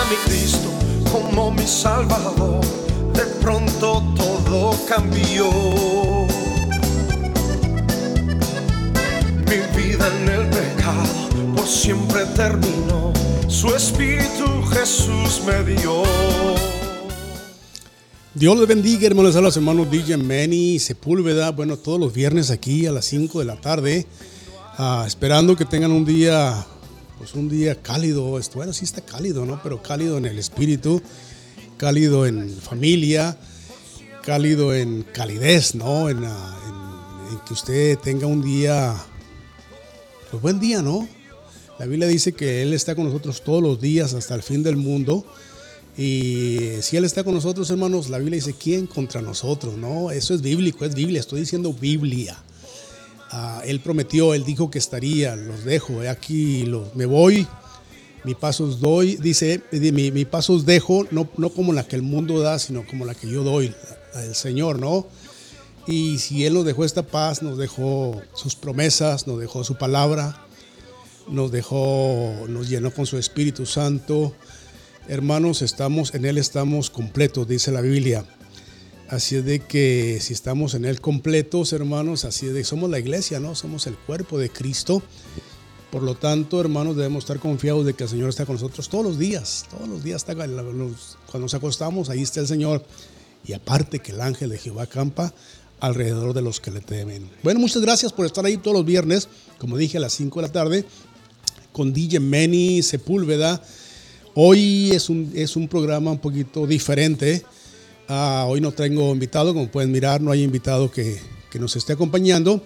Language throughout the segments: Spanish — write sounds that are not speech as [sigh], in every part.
a mi Cristo como mi Salvador, de pronto todo cambió. Mi vida en el pecado por siempre terminó, su Espíritu Jesús me dio. Dios les bendiga, hermanos, a los hermanos DJ Manny Sepúlveda. Bueno, todos los viernes aquí a las 5 de la tarde, ah, esperando que tengan un día, pues un día cálido. Bueno, sí está cálido, ¿no? Pero cálido en el espíritu, cálido en familia, cálido en calidez, ¿no? En, ah, en- en que usted tenga un día, pues buen día, ¿no? La Biblia dice que Él está con nosotros todos los días hasta el fin del mundo. Y si Él está con nosotros, hermanos, la Biblia dice, ¿quién contra nosotros? No, eso es bíblico, es Biblia, estoy diciendo Biblia. Ah, él prometió, Él dijo que estaría, los dejo, aquí me voy, mi pasos doy, dice, di- mi, mi pasos dejo, no, como la que el mundo da, sino como la que yo doy, del Señor, ¿no? Y si Él nos dejó esta paz, nos dejó sus promesas, nos dejó su palabra, nos dejó, nos llenó con su Espíritu Santo. Hermanos, estamos en Él estamos completos, dice la Biblia. Así es de que si estamos en Él completos, hermanos, así es de somos la iglesia, ¿no? Somos el cuerpo de Cristo. Por lo tanto, hermanos, debemos estar confiados de que el Señor está con nosotros todos los días. Todos los días está cuando nos acostamos, ahí está el Señor. Y aparte que el ángel de Jehová campa alrededor de los que le temen. Bueno, muchas gracias por estar ahí todos los viernes, como dije, a las 5 de la tarde, con DJ Manny Sepúlveda. Hoy es un, es un programa un poquito diferente. Ah, hoy no tengo invitado, como pueden mirar, no hay invitado que, que nos esté acompañando.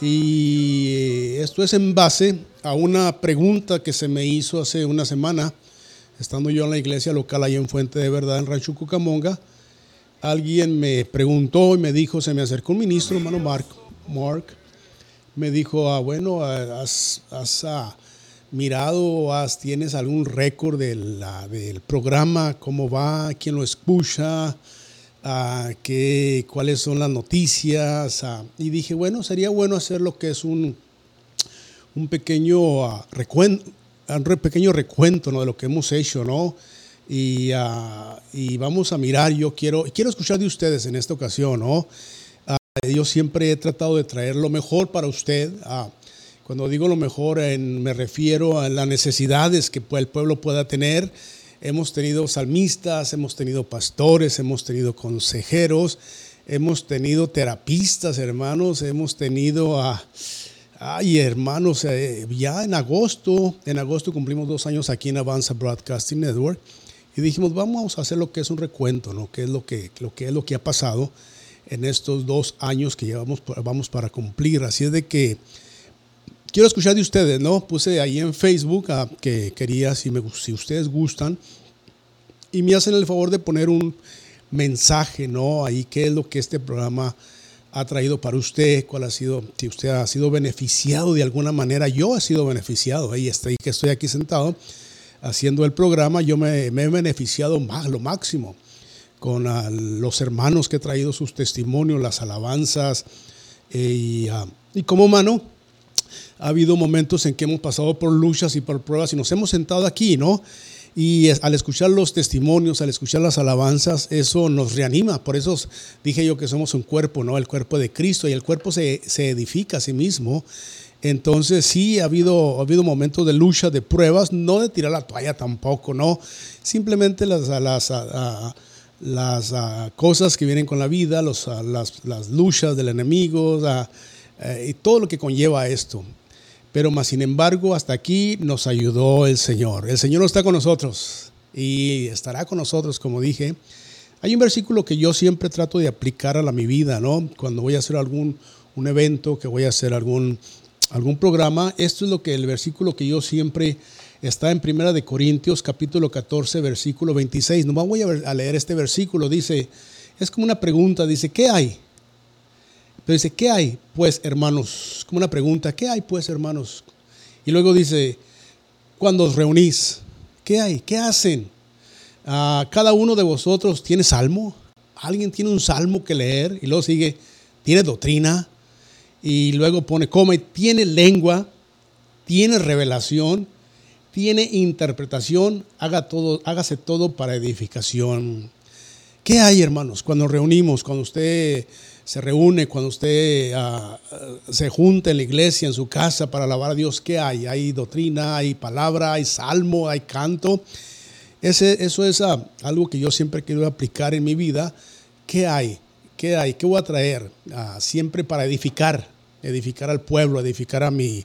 Y esto es en base a una pregunta que se me hizo hace una semana, estando yo en la iglesia local ahí en Fuente de Verdad, en Rancho Cucamonga. Alguien me preguntó y me dijo, se me acercó un ministro, hermano Mark, Mark me dijo, ah, bueno, has, has, ah, mirado, tienes algún récord del programa, cómo va, quién lo escucha, Ah, qué, cuáles son las noticias. Ah, y dije, bueno, sería bueno hacer lo que es un, un pequeño, ah, recuen- un pequeño recuento ¿no? de lo que hemos hecho, ¿no? Y, vamos a mirar, yo quiero, quiero escuchar de ustedes en esta ocasión, ¿no? Yo siempre he tratado de traer lo mejor para usted. Cuando digo lo mejor, en- me refiero a las necesidades que el pueblo pueda tener. Hemos tenido salmistas, hemos tenido pastores, hemos tenido consejeros, hemos tenido terapistas, hermanos, hemos tenido a... Ay, hermanos, eh, ya en agosto, en agosto cumplimos dos años aquí en Avanza Broadcasting Network y dijimos, vamos a hacer lo que es un recuento, ¿no? ¿Qué es lo que, lo que es lo que ha pasado en estos dos años que llevamos, vamos para cumplir? Así es de que quiero escuchar de ustedes, ¿no? Puse ahí en Facebook ah, que quería, si, me, si ustedes gustan, y me hacen el favor de poner un mensaje, ¿no? Ahí, qué es lo que este programa ha traído para usted, cuál ha sido, si usted ha sido beneficiado de alguna manera, yo he sido beneficiado, ahí estoy, que estoy aquí sentado haciendo el programa, yo me, me he beneficiado más, lo máximo con ah, los hermanos que he traído sus testimonios, las alabanzas, eh, y, ah, y como mano, ha habido momentos en que hemos pasado por luchas y por pruebas y nos hemos sentado aquí, ¿no? Y al escuchar los testimonios, al escuchar las alabanzas, eso nos reanima. Por eso dije yo que somos un cuerpo, ¿no? El cuerpo de Cristo y el cuerpo se, se edifica a sí mismo. Entonces sí ha habido, ha habido momentos de lucha, de pruebas, no de tirar la toalla tampoco, ¿no? Simplemente las, las, las cosas que vienen con la vida, los, las, las luchas del enemigo eh, y todo lo que conlleva esto. Pero más sin embargo, hasta aquí nos ayudó el Señor. El Señor está con nosotros y estará con nosotros, como dije. Hay un versículo que yo siempre trato de aplicar a la, mi vida, ¿no? Cuando voy a hacer algún un evento, que voy a hacer algún, algún programa, esto es lo que el versículo que yo siempre está en Primera de Corintios, capítulo 14, versículo 26. No voy a leer este versículo, dice, es como una pregunta, dice, ¿qué hay? Pero dice, ¿qué hay, pues, hermanos? Como una pregunta, ¿qué hay, pues, hermanos? Y luego dice, cuando os reunís, ¿qué hay? ¿Qué hacen? Ah, cada uno de vosotros tiene salmo. ¿Alguien tiene un salmo que leer? Y luego sigue, ¿tiene doctrina? Y luego pone, come, tiene lengua, tiene revelación, tiene interpretación, haga todo, hágase todo para edificación. ¿Qué hay, hermanos, cuando reunimos, cuando usted se reúne, cuando usted ah, se junta en la iglesia, en su casa para alabar a Dios? ¿Qué hay? Hay doctrina, hay palabra, hay salmo, hay canto. Ese, eso es ah, algo que yo siempre quiero aplicar en mi vida. ¿Qué hay? ¿Qué hay? ¿Qué voy a traer? Ah, siempre para edificar, edificar al pueblo, edificar a mi,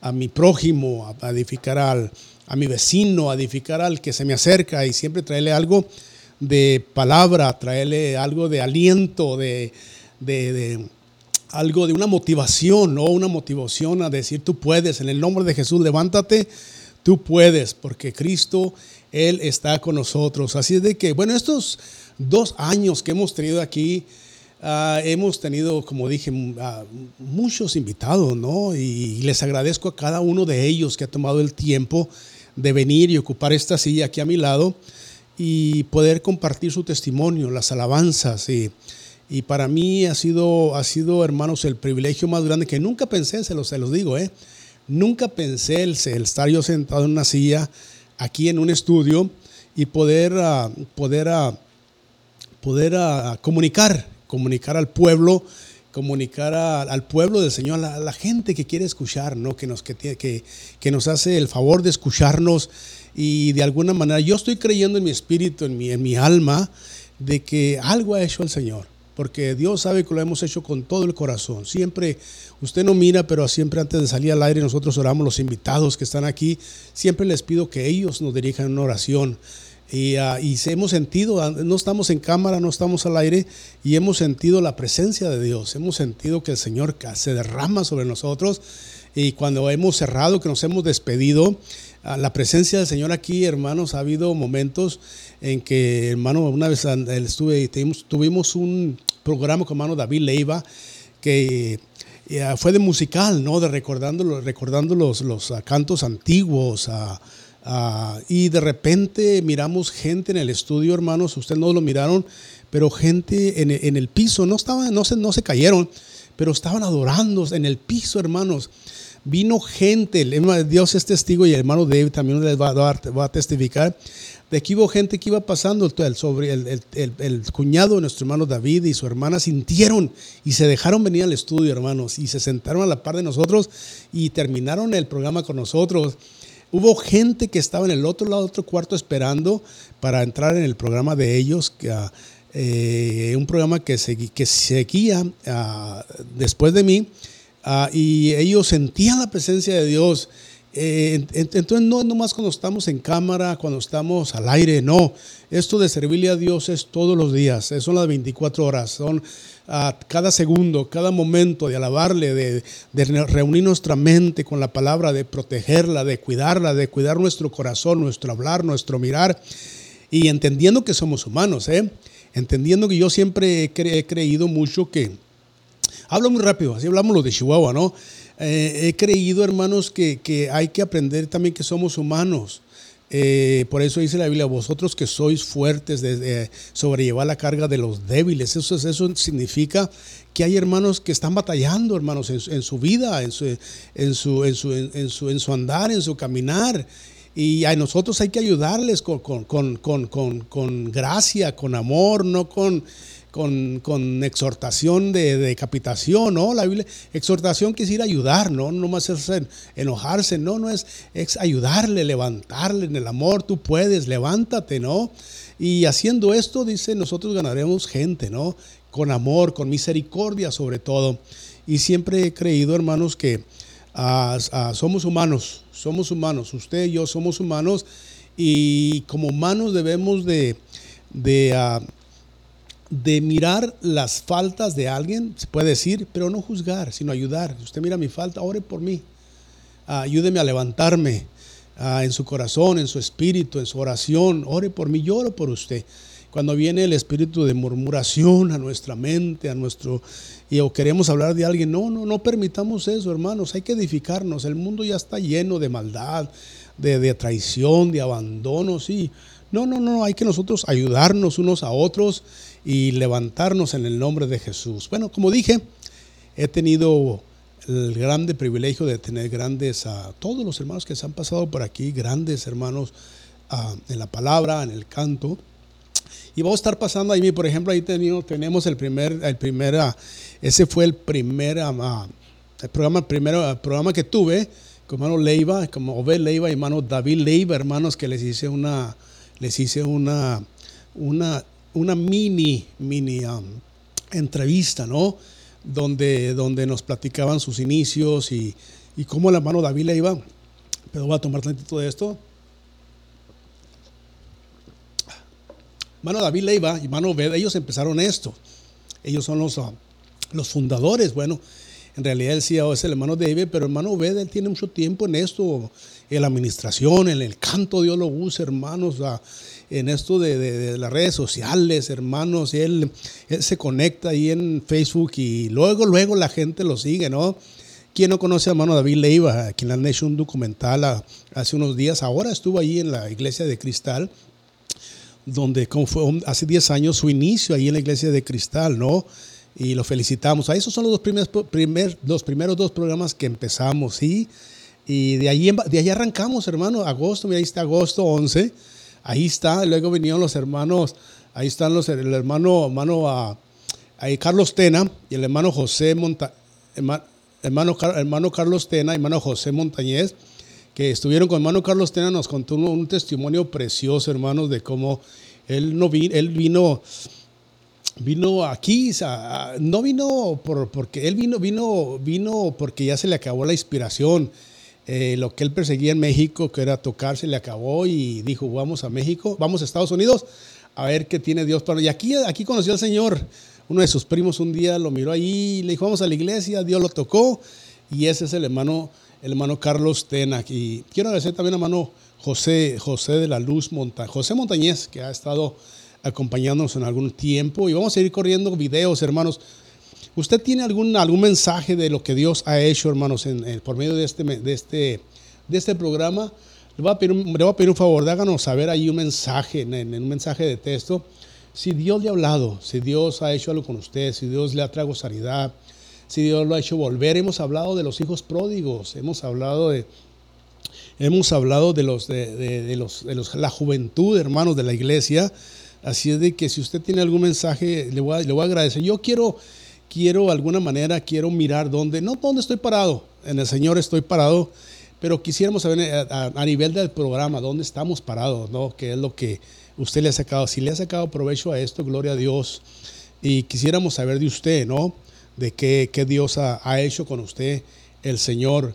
a mi prójimo, a edificar al, a mi vecino, a edificar al que se me acerca y siempre traerle algo de palabra, traerle algo de aliento, de, de, algo de una motivación, ¿no? Una motivación a decir, tú puedes, en el nombre de Jesús, levántate, tú puedes, porque Cristo, Él está con nosotros. Así es de que, bueno, estos dos años que hemos tenido aquí, Ah, hemos tenido, como dije, muchos invitados, ¿no? Y les agradezco a cada uno de ellos que ha tomado el tiempo de venir y ocupar esta silla aquí a mi lado y poder compartir su testimonio, las alabanzas. Y, y para mí ha sido, ha sido, hermanos, el privilegio más grande que nunca pensé, se los, se los digo, ¿eh? Nunca pensé el, estar yo sentado en una silla aquí en un estudio y poder, uh, poder, uh, poder uh, comunicar comunicar al pueblo, comunicar al pueblo del Señor, a la, gente que quiere escuchar, ¿no? que, nos, que, que, que nos hace el favor de escucharnos y de alguna manera yo estoy creyendo en mi espíritu, en mi, en mi alma, de que algo ha hecho el Señor. Porque Dios sabe que lo hemos hecho con todo el corazón. Siempre, usted no mira, pero siempre antes de salir al aire nosotros oramos los invitados que están aquí. Siempre les pido que ellos nos dirijan una oración. Y, uh, hemos sentido, ah, no estamos en cámara, no estamos al aire, y hemos sentido la presencia de Dios, hemos sentido que el Señor se derrama sobre nosotros, y cuando hemos cerrado, que nos hemos despedido, uh, la presencia del Señor aquí, hermanos, ha habido momentos en que, hermano, una vez estuve, tuvimos, un programa con hermano David Leiva, que fue de musical, ¿no? De recordando, recordando los, los cantos antiguos, Ah, y de repente miramos gente en el estudio, hermanos, ustedes no lo miraron, pero gente en, el piso, no, estaban, no, se, no se cayeron, pero estaban adorando en el piso, hermanos. Vino gente, Dios es testigo y el hermano David también les va a, dar, va a testificar de que hubo gente que iba pasando, el, sobre, el, el, cuñado de nuestro hermano David y su hermana sintieron y se dejaron venir al estudio, hermanos, y se sentaron a la par de nosotros y terminaron el programa con nosotros. Hubo gente que estaba en el otro lado, otro cuarto, esperando para entrar en el programa de ellos, que, ah, eh, un programa que, que seguía ah, después de mí, ah, y ellos sentían la presencia de Dios. Eh, entonces no es nomás cuando estamos en cámara, cuando estamos al aire, no. Esto de servirle a Dios es todos los días, son las 24 horas, son a cada segundo, cada momento de alabarle, de, reunir nuestra mente con la palabra, de protegerla, de cuidarla, de cuidar nuestro corazón, nuestro hablar, nuestro mirar, y entendiendo que somos humanos, ¿eh? entendiendo que yo siempre he, creído mucho que, hablo muy rápido, así hablamos los de Chihuahua, ¿no? Eh, he creído, hermanos, que, que hay que aprender también que somos humanos eh, por eso dice la Biblia, vosotros que sois fuertes de, sobrellevar la carga de los débiles. Eso, eso significa que hay hermanos que están batallando, hermanos, en, su vida, en su, en, su, en, su, en, su, en su andar, en su caminar. Y a nosotros hay que ayudarles con, con, con, con gracia, con amor, no con con, con exhortación de, decapitación, ¿no? La Biblia, exhortación decir ayudar, ¿no? No más es enojarse, no, no es, es ayudarle, levantarle en el amor, tú puedes, levántate, ¿no? Y haciendo esto, dice, nosotros ganaremos gente, ¿no? Con amor, con misericordia sobre todo. Y siempre he creído, hermanos, que ah, ah, somos humanos, somos humanos, usted y yo somos humanos y como humanos debemos de, de ah, de mirar las faltas de alguien, se puede decir, pero no juzgar, sino ayudar. Si usted mira mi falta, ore por mí. ayúdeme a levantarme en su corazón, en su espíritu, en su oración. Ore por mí, lloro por usted. Cuando viene el espíritu de murmuración a nuestra mente, a nuestro y o queremos hablar de alguien, no, no, no permitamos eso, hermanos. Hay que edificarnos. El mundo ya está lleno de maldad, de, de traición, de abandono, sí. No, no, no, hay que nosotros ayudarnos unos a otros y levantarnos en el nombre de Jesús. Bueno, como dije, he tenido el grande privilegio de tener grandes, a todos los hermanos que se han pasado por aquí, grandes hermanos en la palabra, en el canto. Y vamos a estar pasando ahí, por ejemplo, ahí tenemos, tenemos el primer, el primer, ese fue el primer, el programa, el primer programa que tuve con hermano Leiva, como Obed Leiva y hermano David Leiva, hermanos, que les hice una, les hice una, una, una mini, mini entrevista, ¿no? Donde, donde nos platicaban sus inicios y, y cómo el hermano David Leiva, pero voy a tomar tantito de esto. Hermano David Leiva y hermano Obed, ellos empezaron esto. Ellos son los, los fundadores, bueno, en realidad él sí es el hermano David, pero el hermano Obed, él tiene mucho tiempo en esto, en la administración, en el canto, Dios lo usa, hermanos, en esto de, las redes sociales, hermanos, y él, se conecta ahí en Facebook y luego, luego la gente lo sigue, ¿no? ¿Quién no conoce a hermano David Leiva, quien le han hecho un documental hace unos días? Ahora estuvo ahí en la iglesia de Cristal, donde como fue hace 10 años su inicio ahí en la iglesia de Cristal, ¿no? y lo felicitamos. A esos son los, dos primeros, primer, los primeros dos programas que empezamos, ¿sí? Y de ahí, de ahí arrancamos, hermano, agosto, ahí está agosto 11, ahí está, luego vinieron los hermanos, ahí están los, el hermano, hermano a, ahí Carlos Tena y el hermano José Monta, hermano, hermano Carlos Tena, hermano José Montañez, que estuvieron con hermano Carlos Tena, nos contó un, testimonio precioso, hermanos, de cómo él, no él vino vino aquí, no vino por, porque él vino, vino, vino porque ya se le acabó la inspiración. Eh, lo que él perseguía en México, que era tocar, se le acabó y dijo, vamos a México, vamos a Estados Unidos a ver qué tiene Dios para Y aquí, aquí conoció al Señor. Uno de sus primos un día lo miró ahí, le dijo, vamos a la iglesia, Dios lo tocó. Y ese es el hermano, el hermano Carlos Tena. Y quiero agradecer también al hermano José, José de la Luz Monta, José Montañez, que ha estado acompañándonos en algún tiempo y vamos a ir corriendo videos, hermanos. ¿Usted tiene algún, algún mensaje de lo que Dios ha hecho, hermanos, en, por medio de este, de este, de este programa? Le voy, a pedir, un favor, háganos saber ahí un mensaje, en, un mensaje de texto. Si Dios le ha hablado, si Dios ha hecho algo con usted, si Dios le ha traído sanidad, si Dios lo ha hecho volver. Hemos hablado de los hijos pródigos, hemos hablado de, hemos hablado de los, de, de, los, de los, la juventud, hermanos, de la iglesia. Así es de que si usted tiene algún mensaje, le voy a, le voy a agradecer. Yo quiero, quiero, de alguna manera, quiero mirar dónde, no dónde estoy parado, en el Señor estoy parado, pero quisiéramos saber eh, a, nivel del programa, dónde estamos parados, ¿no? ¿Qué es lo que usted le ha sacado? Si le ha sacado provecho a esto, gloria a Dios. Y quisiéramos saber de usted, ¿no? De qué, qué Dios ha, ha hecho con usted, el Señor.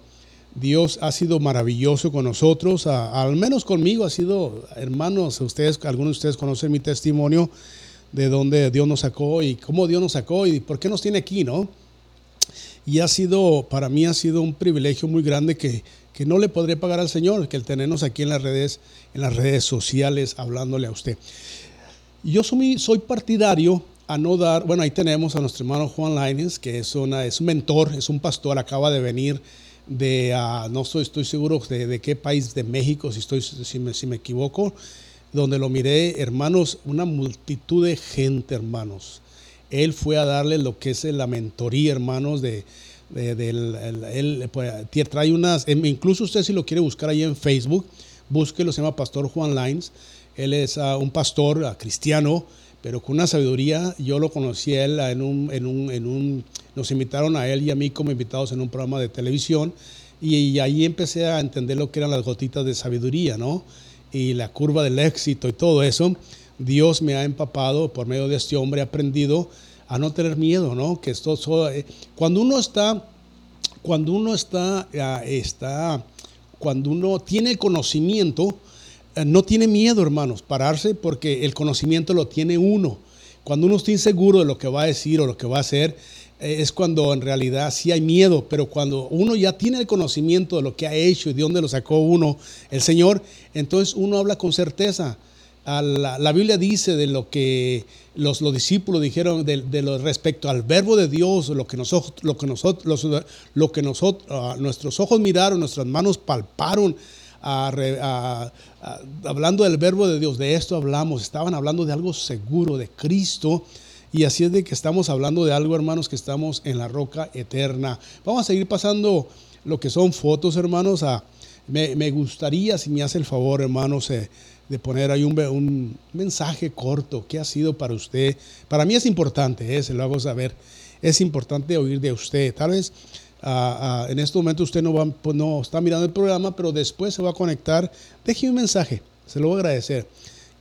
Dios ha sido maravilloso con nosotros, al menos conmigo ha sido, hermanos, ustedes, algunos de ustedes conocen mi testimonio de dónde Dios nos sacó y cómo Dios nos sacó y por qué nos tiene aquí, ¿no? Y ha sido, para mí ha sido un privilegio muy grande que, que no le podré pagar al Señor, que el tenernos aquí en las redes, en las redes sociales, hablándole a usted. Yo soy, partidario a no dar, bueno, ahí tenemos a nuestro hermano Juan Laines, que es, una, es un mentor, es un pastor, acaba de venir de, ah, no estoy, estoy seguro de, qué país de México, si, estoy, si, me, si me equivoco, donde lo miré, hermanos, una multitud de gente, hermanos. Él fue a darle lo que es la mentoría, hermanos, de, él pues, trae unas, em, incluso usted si lo quiere buscar ahí en Facebook, búsquelo, se llama Pastor Juan Lines. Él es ah, un pastor ah, cristiano, pero con una sabiduría. Yo lo conocí a él en un, en un, en un, nos invitaron a él y a mí como invitados en un programa de televisión y, ahí empecé a entender lo que eran las gotitas de sabiduría, ¿no? Y la curva del éxito y todo eso. Dios me ha empapado por medio de este hombre, he aprendido a no tener miedo, ¿no? Que esto, eh, cuando uno está, cuando uno está, ah, está, cuando uno tiene conocimiento, eh, no tiene miedo, hermanos, pararse porque el conocimiento lo tiene uno. Cuando uno está inseguro de lo que va a decir o lo que va a hacer, es cuando en realidad sí hay miedo, pero cuando uno ya tiene el conocimiento de lo que ha hecho y de dónde lo sacó uno, el Señor, entonces uno habla con certeza. La, Biblia dice de lo que los, los discípulos dijeron de, lo, respecto al verbo de Dios, lo que nosotros, lo que nosotros, lo que nosotros, ah, nuestros ojos miraron, nuestras manos palparon, hablando del verbo de Dios, de esto hablamos, estaban hablando de algo seguro, de Cristo. Y así es de que estamos hablando de algo, hermanos, que estamos en la roca eterna. Vamos a seguir pasando lo que son fotos, hermanos. A, me, gustaría, si me hace el favor, hermanos, eh, de poner ahí un, mensaje corto. ¿Qué ha sido para usted? Para mí es importante, eh, se lo hago saber. Es importante oír de usted. Tal vez en este momento usted no, va, pues no está mirando el programa, pero después se va a conectar. Deje un mensaje, se lo voy a agradecer.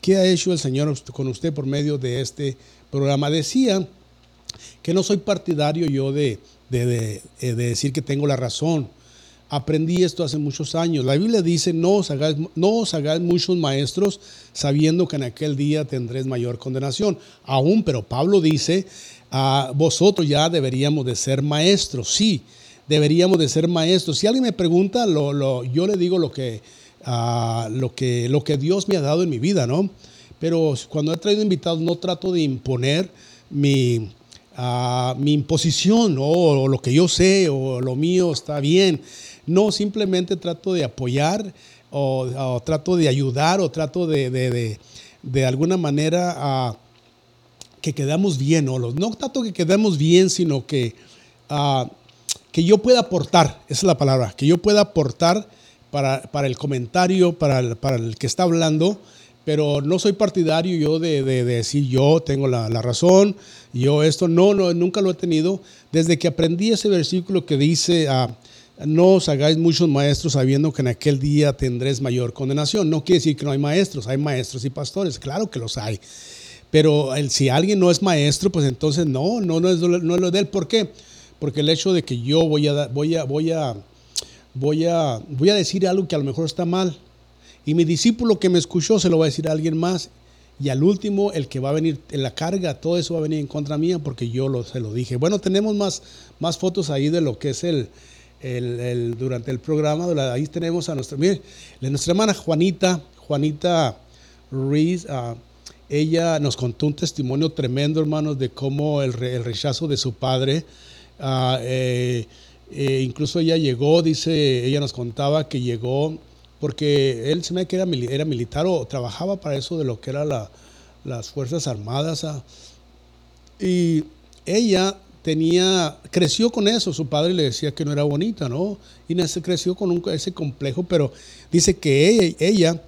¿Qué ha hecho el Señor con usted por medio de este programa? Decía que no soy partidario yo de, de, de decir que tengo la razón Aprendí esto hace muchos años. La Biblia dice, no os hagáis, no os hagáis muchos maestros sabiendo que en aquel día tendréis mayor condenación. Aún, pero Pablo dice, a vosotros ya deberíamos de ser maestros. Sí, deberíamos de ser maestros. Si alguien me pregunta, lo, yo le digo lo que, lo, que, lo que Dios me ha dado en mi vida, ¿no? Pero cuando he traído invitados no trato de imponer mi, mi imposición o lo que yo sé o lo mío está bien no, simplemente trato de apoyar o, trato de ayudar o trato de, de, alguna manera a que quedamos bien, ¿no? no tanto que quedemos bien, sino que, que yo pueda aportar, esa es la palabra, que yo pueda aportar para, para el comentario, para para el, que está hablando, pero no soy partidario yo de, decir yo tengo la, razón, yo esto, no, no, nunca lo he tenido. Desde que aprendí ese versículo que dice, a no os hagáis muchos maestros sabiendo que en aquel día tendréis mayor condenación. No quiere decir que no hay maestros, hay maestros y pastores, claro que los hay. Pero si alguien no es maestro, pues entonces no, no, no es, no es lo de él. ¿Por qué? Porque el hecho de que yo voy a, voy a, voy a, voy a, voy a decir algo que a lo mejor está mal, y mi discípulo que me escuchó se lo va a decir a alguien más, y al último, el que va a venir en la carga, todo eso va a venir en contra mía porque yo se lo dije. Bueno, tenemos más, más fotos ahí de lo que es el, el, durante el programa. Ahí tenemos a nuestra, mire, nuestra hermana Juanita, Juanita Ruiz. Ah, ella nos contó un testimonio tremendo, hermanos, de cómo el, rechazo de su padre. Ah, eh, eh, incluso ella llegó, dice, ella nos contaba que llegó porque él se me que era, militar o trabajaba para eso de lo que eran las Fuerzas Armadas. Ah, y ella tenía, creció con eso, su padre le decía que no era bonita, ¿no? Y creció con ese complejo, pero dice que ella,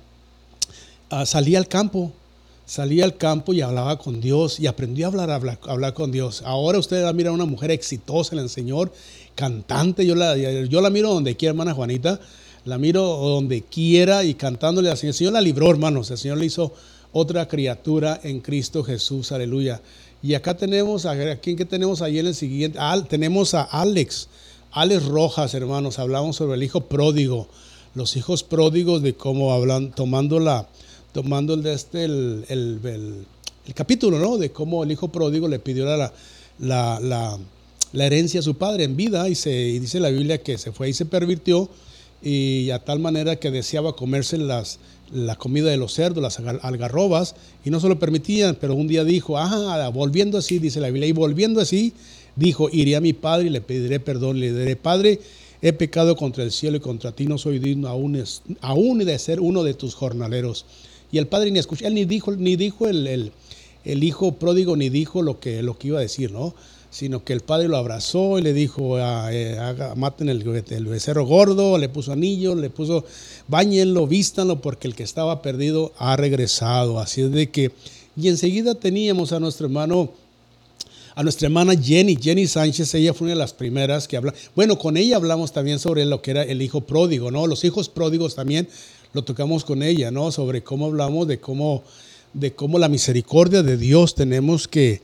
ah, salía al campo, salía al campo y hablaba con Dios y aprendió a hablar, hablar, con Dios. Ahora usted la mira una mujer exitosa en el Señor, cantante, yo la, yo la miro donde quiera, hermana Juanita, la miro donde quiera y cantándole al Señor. El Señor la libró, hermanos, el Señor le hizo otra criatura en Cristo Jesús, aleluya. Y acá tenemos, ¿a quién que tenemos ahí en el siguiente? tenemos a Alex, Alex Rojas, hermanos. Hablamos sobre el hijo pródigo, los hijos pródigos de cómo hablan, tomando la, tomando el de este, el, el, capítulo, ¿no? De cómo el hijo pródigo le pidió la, la, la, la herencia a su padre en vida y, se, y dice la Biblia que se fue y se pervirtió y a tal manera que deseaba comerse las, la comida de los cerdos, las algarrobas, y no se lo permitían, pero un día dijo, ah, volviendo así, dice la Biblia, y volviendo así, dijo, iré a mi padre y le pediré perdón, le diré, Padre, he pecado contra el cielo y contra ti, no soy digno aún, aún de ser uno de tus jornaleros. Y el padre ni escuchó, ni dijo, ni dijo el, el, el hijo pródigo, ni dijo lo que, lo que iba a decir, ¿no? Sino que el padre lo abrazó y le dijo, ah, eh, maten el, el, becerro gordo, le puso anillo, le puso, bañenlo, vístanlo, porque el que estaba perdido ha regresado. Así es de que, y enseguida teníamos a nuestro hermano, a nuestra hermana Jenny, Jenny Sánchez, ella fue una de las primeras que habla. Bueno, con ella hablamos también sobre lo que era el hijo pródigo, ¿no? Los hijos pródigos también lo tocamos con ella, ¿no? Sobre cómo hablamos de cómo, de cómo la misericordia de Dios tenemos que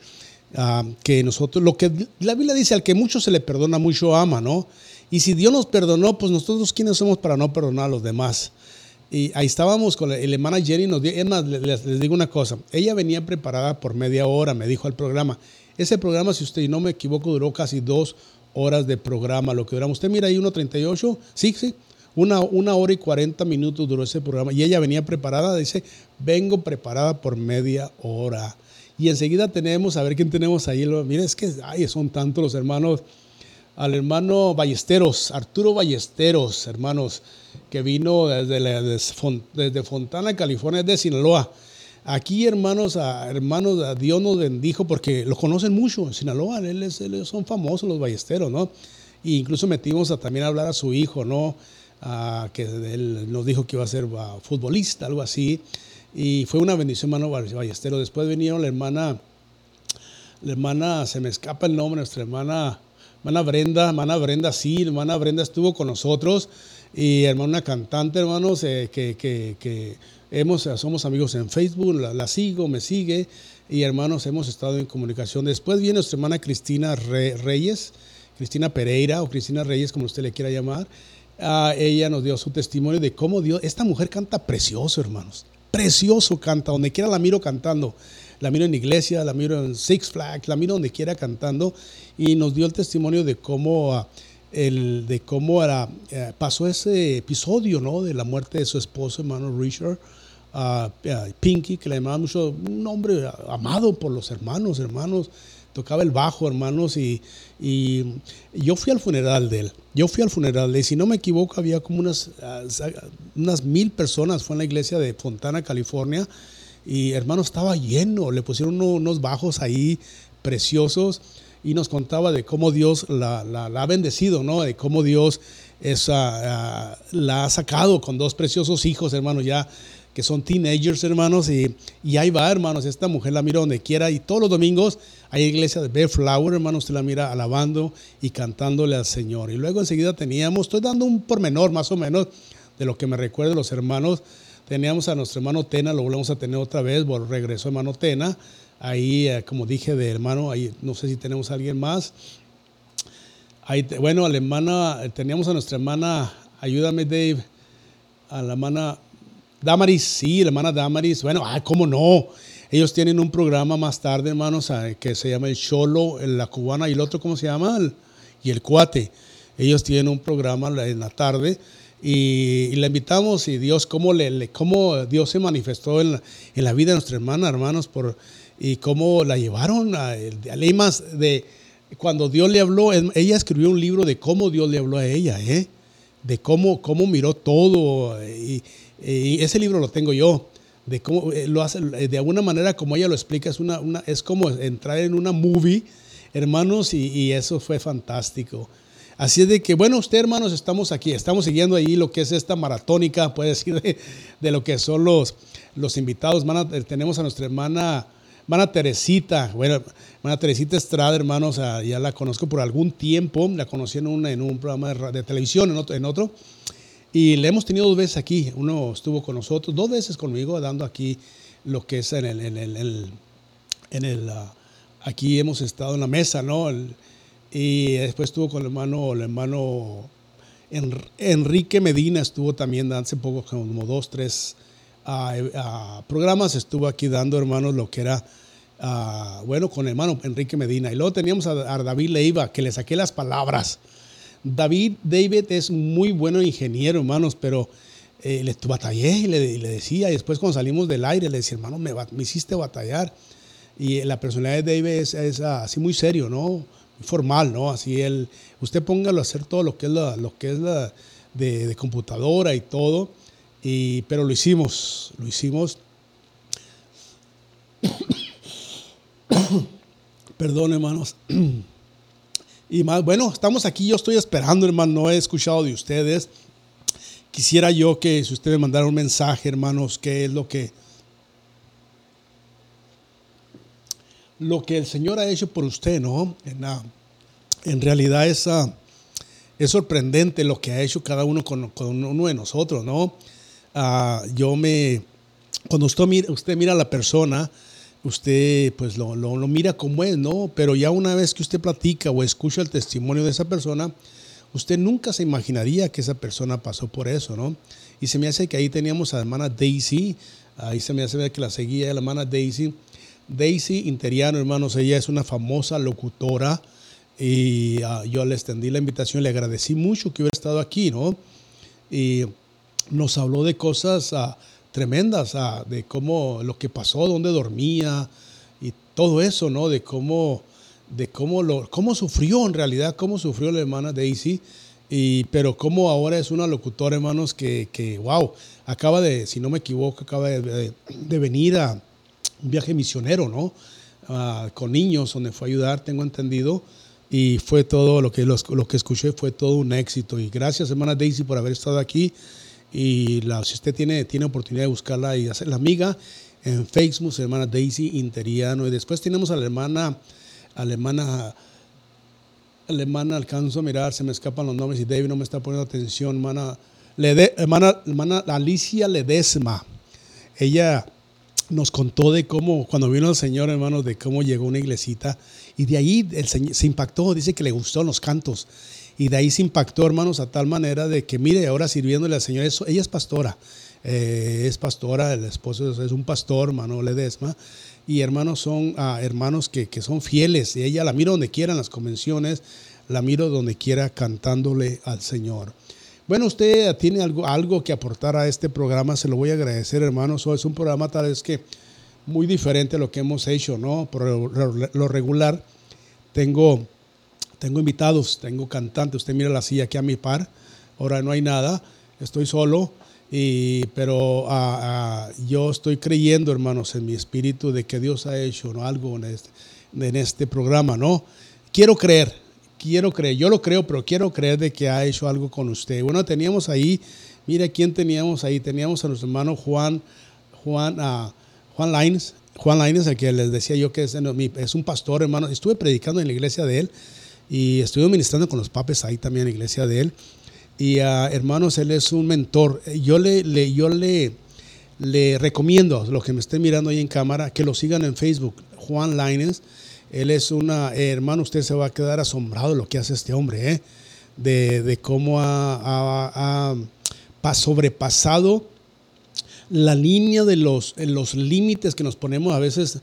Ah, que nosotros, lo que la Biblia dice, al que mucho se le perdona, mucho ama, ¿no? Y si Dios nos perdonó, pues nosotros quiénes somos para no perdonar a los demás. Y ahí estábamos con la, hermana Jenny, nos dio, les, digo una cosa, ella venía preparada por media hora, me dijo al programa. Ese programa, si usted no me equivoco, duró casi dos horas de programa, lo que duramos. Usted mira ahí 1.38, sí, sí, una, una hora y 40 minutos duró ese programa. Y ella venía preparada, dice, vengo preparada por media hora. Y enseguida tenemos, a ver quién tenemos ahí. Miren, es que ay, son tantos los hermanos. Al hermano Ballesteros, Arturo Ballesteros, hermanos, que vino desde, desde Fontana, California, de Sinaloa. Aquí, hermanos, hermanos, a Dios nos bendijo porque los conocen mucho en Sinaloa. Son famosos los ballesteros, ¿no? E incluso metimos a también a hablar a su hijo, ¿no? que él nos dijo que iba a ser futbolista, algo así. Y fue una bendición, hermano Ballestero. Después vinieron la hermana, la hermana, se me escapa el nombre, nuestra hermana, hermana Brenda, hermana Brenda, sí, hermana Brenda estuvo con nosotros. Y hermana, una cantante, hermanos, que, que, que hemos, somos amigos en Facebook, la, sigo, me sigue. Y hermanos, hemos estado en comunicación. Después viene nuestra hermana Cristina Reyes, Cristina Pereira o Cristina Reyes, como usted le quiera llamar. Ah, ella nos dio su testimonio de cómo Dios, esta mujer canta precioso, hermanos. Precioso canta, donde quiera la miro cantando. La miro en iglesia, la miro en Six Flags, la miro donde quiera cantando. Y nos dio el testimonio de cómo, ah, el, de cómo era, eh, pasó ese episodio ¿no? de la muerte de su esposo, hermano Richard. Uh, Pinky, que le llamaba mucho, un hombre amado por los hermanos, hermanos, tocaba el bajo, hermanos, y, yo fui al funeral de él. Yo fui al funeral de él, si no me equivoco, había como unas, ah, unas mil personas, fue en la iglesia de Fontana, California, y hermano, estaba lleno, le pusieron unos bajos ahí preciosos y nos contaba de cómo Dios la, ha bendecido, ¿no? De cómo Dios ah, la ha sacado con dos preciosos hijos, hermano, ya que son teenagers, hermanos, y, y, ahí va, hermanos, esta mujer la mira donde quiera y todos los domingos hay iglesia de Bellflower, hermanos, usted la mira alabando y cantándole al Señor. Y luego enseguida teníamos, estoy dando un pormenor más o menos de lo que me recuerda los hermanos, teníamos a nuestro hermano Tena, lo volvemos a tener otra vez, regresó hermano Tena, ahí, eh, como dije, de hermano, ahí no sé si tenemos a alguien más. Ahí, bueno, a la hermana, teníamos a nuestra hermana, ayúdame Dave, a la hermana Damaris, sí, la hermana Damaris. Bueno, ah, cómo no. Ellos tienen un programa más tarde, hermanos, ah, que se llama El Cholo, la cubana, y el otro, ¿cómo se llama? y el cuate. Ellos tienen un programa en la tarde y, la invitamos y Dios, cómo, le, cómo Dios se manifestó en la, vida de nuestra hermana, hermanos, por, y cómo la llevaron a, a de cuando Dios le habló, ella escribió un libro de cómo Dios le habló a ella, ¿eh? de cómo, cómo miró todo. Y ese libro lo tengo yo, de cómo eh, lo hace, eh, de alguna manera como ella lo explica, es, una, una es como entrar en una movie, hermanos, y, eso fue fantástico. Así es de que, bueno, usted, hermanos, estamos aquí, estamos siguiendo ahí lo que es esta maratónica, puede decir, de, lo que son los, los invitados. Eh, tenemos a nuestra hermana, hermana Teresita, bueno, hermana Teresita Estrada, hermanos, ya la conozco por algún tiempo, la conocí en, un, en un programa de, de televisión, en otro, en otro y le hemos tenido dos veces aquí. Uno estuvo con nosotros, dos veces conmigo, dando aquí lo que es en el. En el, ah, aquí hemos estado en la mesa, ¿no? y después estuvo con el hermano, el hermano Enrique Medina, estuvo también hace poco, como dos, tres ah, ah, programas, estuvo aquí dando, hermanos, lo que era. bueno, con el hermano Enrique Medina. Y luego teníamos a, a David Leiva, que le saqué las palabras David, David es muy bueno ingeniero, hermanos, pero eh, le batallé y le, decía, y después cuando salimos del aire le decía, hermano, me, hiciste batallar. Y la personalidad de David es, así muy serio, ¿no? Formal, ¿no? Así él, usted póngalo a hacer todo lo que es la, que es de, de computadora y todo, y, pero lo hicimos, lo hicimos. [coughs] Perdón, hermanos. [coughs] Y más, bueno, estamos aquí, yo estoy esperando, hermano, no he escuchado de ustedes. Quisiera yo que si ustedes me mandaran un mensaje, hermanos, qué es lo que lo que el Señor ha hecho por usted, ¿no? En, en realidad es, es sorprendente lo que ha hecho cada uno con, con uno de nosotros, ¿no? Ah, yo me, cuando usted mira, usted mira a la persona, usted pues lo, mira como es, ¿no? Pero ya una vez que usted platica o escucha el testimonio de esa persona, usted nunca se imaginaría que esa persona pasó por eso, ¿no? Y se me hace que ahí teníamos a la hermana Daisy, ahí se me hace que la seguía la hermana Daisy. Daisy Interiano, hermanos, ella es una famosa locutora y ah, yo le extendí la invitación, le agradecí mucho que hubiera estado aquí, ¿no? Y nos habló de cosas... Uh, tremendas de cómo lo que pasó, dónde dormía y todo eso, ¿no? De cómo, de cómo, lo, cómo sufrió en realidad, cómo sufrió la hermana Daisy, y, pero cómo ahora es una locutora, hermanos, que, que, wow, acaba de, si no me equivoco, acaba de, venir a, un viaje misionero, ¿no? Ah, con niños, donde fue a ayudar, tengo entendido. Y fue todo lo que, lo que escuché, fue todo un éxito. Y gracias, hermana Daisy, por haber estado aquí. Y la, si usted tiene, tiene oportunidad de buscarla y hacerla amiga, en Facebook, hermana Daisy Interiano. Y después tenemos a la hermana, alemana alemana, alcanzo a mirar, se me escapan los nombres y David no me está poniendo atención, hermana, hermana, hermana Alicia Ledesma. Ella nos contó de cómo, cuando vino el Señor, hermanos, de cómo llegó una iglesita y de ahí el se impactó, dice que le gustó los cantos y de ahí se impactó, hermanos, a tal manera de que, mire, ahora sirviéndole al Señor, eso, ella es pastora, eh, es pastora, el esposo es un pastor, hermano Ledesma, y hermanos son ah, hermanos que, que, son fieles, y ella la miro donde quiera en las convenciones, la miro donde quiera cantándole al Señor. Bueno, usted tiene algo, algo que aportar a este programa, se lo voy a agradecer, hermanos. es un programa tal vez que muy diferente a lo que hemos hecho, ¿no? Por lo regular, tengo, tengo invitados, tengo cantantes. Usted mira la silla aquí a mi par, ahora no hay nada, estoy solo. Y, pero ah, ah, yo estoy creyendo, hermanos, en mi espíritu de que Dios ha hecho ¿no? algo en este, en este programa, ¿no? Quiero creer, quiero creer, yo lo creo, pero quiero creer de que ha hecho algo con usted. Bueno, teníamos ahí, mire quién teníamos ahí, teníamos a nuestro hermano Juan, Juan, uh, Juan Lines, Juan Lines, al que les decía yo que es, es, un pastor, hermano. Estuve predicando en la iglesia de él y estuve ministrando con los papes ahí también en la iglesia de él. Y uh, hermanos, él es un mentor. Yo le, yo le, le recomiendo a los que me estén mirando ahí en cámara que lo sigan en Facebook, Juan Lines él es una, eh, hermano, usted se va a quedar asombrado de lo que hace este hombre, ¿eh? de, cómo ha, sobrepasado la línea de los, los límites que nos ponemos a veces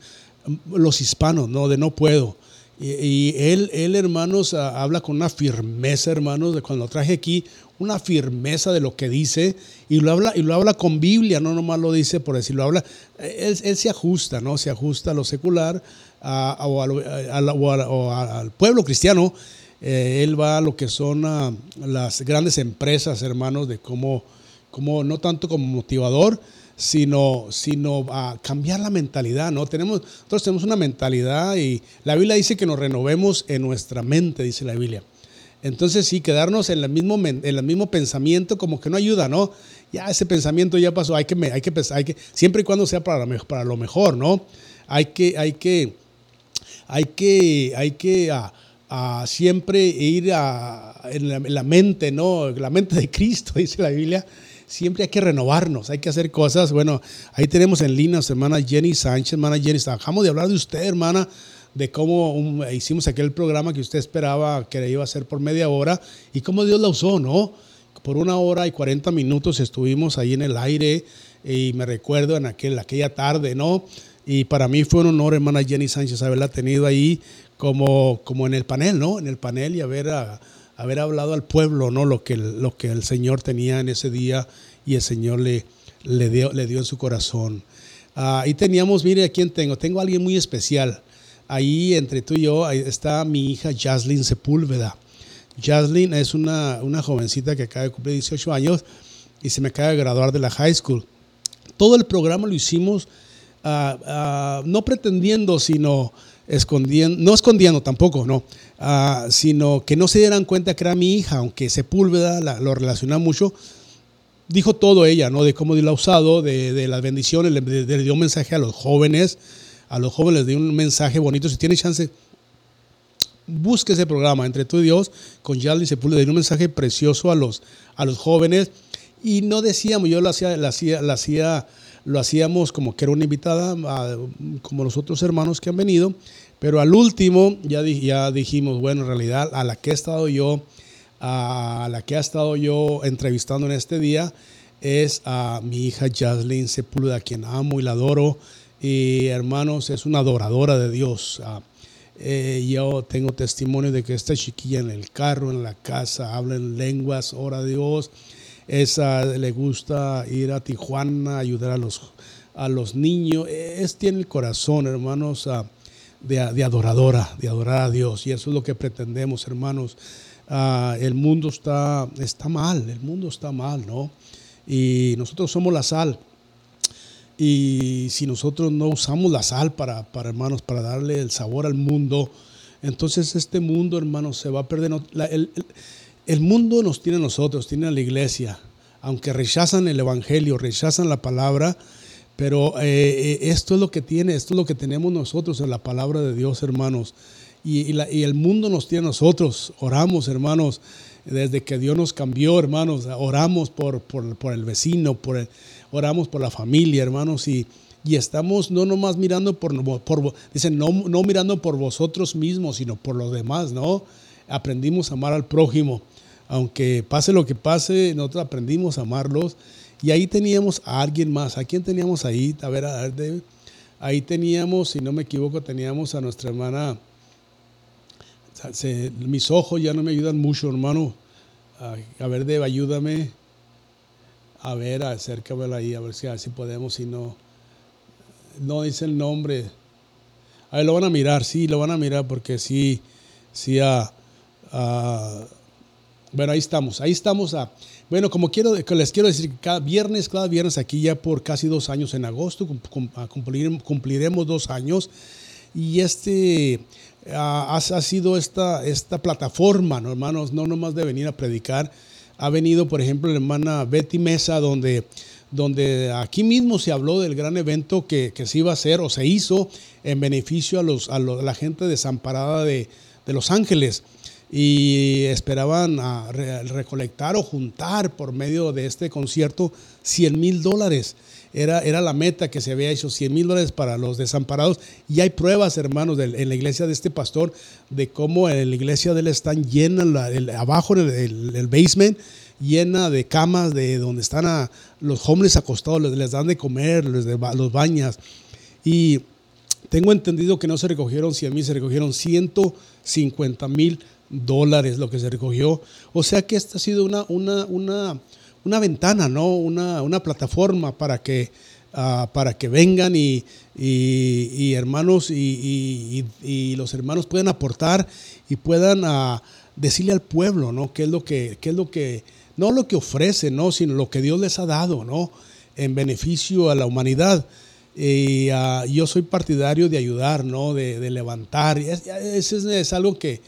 mm, los hispanos, ¿no? De no puedo. Y, él, él, hermanos, habla con una firmeza, hermanos, de cuando lo traje aquí, una firmeza de lo que dice, y lo habla, y lo habla con Biblia, no nomás lo dice por decirlo, habla, él, él se ajusta, ¿no? Se ajusta a lo secular, o, al pueblo cristiano, eh, él va a lo que son las grandes empresas, hermanos, de cómo, cómo, no tanto como motivador, sino, sino a cambiar la mentalidad, ¿no? Tenemos, nosotros tenemos una mentalidad y la Biblia dice que nos renovemos en nuestra mente, dice la Biblia. Entonces sí, quedarnos en el mismo, en el mismo pensamiento como que no ayuda, ¿no? Ya ese pensamiento ya pasó, hay que, hay que, hay que siempre y cuando sea para, para lo mejor, ¿no? Hay que, hay que hay que, hay que a, siempre ir a, en, la, mente, ¿no? La mente de Cristo, [laughs] dice la Biblia. Siempre hay que renovarnos, hay que hacer cosas. Bueno, ahí tenemos en línea a hermana Jenny Sánchez, hermana Jenny. Dejamos de hablar de usted, hermana, de cómo hicimos aquel programa que usted esperaba que iba a hacer por media hora y cómo Dios la usó, ¿no? Por una hora y cuarenta minutos estuvimos ahí en el aire y me recuerdo en aquel, aquella tarde, ¿no? Y para mí fue un honor, hermana Jenny Sánchez, haberla tenido ahí como, como en el panel, ¿no? En el panel y haber, haber hablado al pueblo, ¿no? Lo que, lo que el Señor tenía en ese día y el Señor le, le, dio, le dio en su corazón. Ahí teníamos, mire a quién tengo. Tengo a alguien muy especial. Ahí entre tú y yo está mi hija Jaslyn Sepúlveda. Jaslyn es una, una jovencita que acaba de cumplir 18 años y se me acaba de graduar de la high school. Todo el programa lo hicimos Ah, ah, no pretendiendo, sino escondiendo, no escondiendo tampoco, no, ah, sino que no se dieran cuenta que era mi hija, aunque Sepúlveda lo relaciona mucho, dijo todo ella, ¿no? De cómo la ha usado, de, las bendiciones, le, dio un mensaje a los jóvenes, a los jóvenes le dio un mensaje bonito, si tiene chance, busque ese programa, Entre tú y Dios, con Yaldi Sepúlveda, dio un mensaje precioso a los, a los jóvenes, y no decíamos, yo lo hacía, lo hacía, lo hacía lo hacíamos como que era una invitada, como los otros hermanos que han venido, pero al último ya, ya dijimos, bueno, en realidad a la que he estado yo, a la que ha estado yo entrevistando en este día, es a mi hija Jaslyn Sepúlveda, a quien amo y la adoro. Y hermanos, es una adoradora de Dios. Eh, yo tengo testimonio de que esta chiquilla en el carro, en la casa, habla en lenguas, ora a Dios esa le gusta ir a Tijuana, ayudar a los, a los niños. Es, tiene el corazón, hermanos, ah, de, adoradora, de adorar a Dios. Y eso es lo que pretendemos, hermanos. Ah, el mundo está, está mal, el mundo está mal, ¿no? Y nosotros somos la sal. Y si nosotros no usamos la sal para, para hermanos, para darle el sabor al mundo, entonces este mundo, hermanos, se va a perder. Mundo nos tiene a nosotros, tiene a la iglesia. Aunque rechazan el evangelio, rechazan la palabra, pero eh, eh, esto es lo que tiene, esto es lo que tenemos nosotros en la palabra de Dios, hermanos. Y, y, el mundo nos tiene a nosotros. Oramos, hermanos, desde que Dios nos cambió, hermanos. Oramos por, por, por el vecino, por oramos por la familia, hermanos. Y, y estamos no nomás mirando por, por dicen, no, no mirando por vosotros mismos, sino por los demás, ¿no? Aprendimos a amar al prójimo. Aunque pase lo que pase, nosotros aprendimos a amarlos. Y ahí teníamos a alguien más. ¿A quién teníamos ahí? A ver, a ver, ahí teníamos, si no me equivoco, teníamos a nuestra hermana. mis ojos ya no me ayudan mucho, hermano. A, ver, Debe, ayúdame. A ver, acércamela ahí, a ver si, si podemos, si no no dice el nombre. Ahí lo van a mirar, sí, lo van a mirar porque sí, sí, ah, ah, bueno, ahí estamos, ahí estamos. Ah, bueno, como quiero, les quiero decir, cada viernes, cada viernes aquí ya por casi dos años en agosto, cumpliremos dos años. Y este ha, sido esta, esta plataforma, ¿no, hermanos, no nomás de venir a predicar. Ha venido, por ejemplo, la hermana Betty Mesa, donde donde aquí mismo se habló del gran evento que, se iba a hacer o se hizo en beneficio a, los, a, la gente desamparada de, Los Ángeles y esperaban recolectar o juntar por medio de este concierto 100 mil dólares. Era, era, la meta que se había hecho, 100 mil dólares para los desamparados. Y hay pruebas, hermanos, en la iglesia de este pastor, de cómo en la iglesia de él están llenas, abajo en el basement, llena de camas de donde están los hombres acostados, les, dan de comer, les los bañas. Y tengo entendido que no se recogieron 100 mil, se recogieron 150 mil dólares lo que se recogió. O sea que esta ha sido una, una, una, una ventana, ¿no? Una, una plataforma para que, uh, para que vengan y, y, hermanos y, y, los hermanos puedan aportar y puedan uh, decirle al pueblo, ¿no? ¿Qué es lo que, qué es lo que no lo que ofrece, ¿no? sino lo que Dios les ha dado ¿no? en beneficio a la humanidad. Y ah, yo soy partidario de ayudar, ¿no? de, levantar. Eso es, algo que,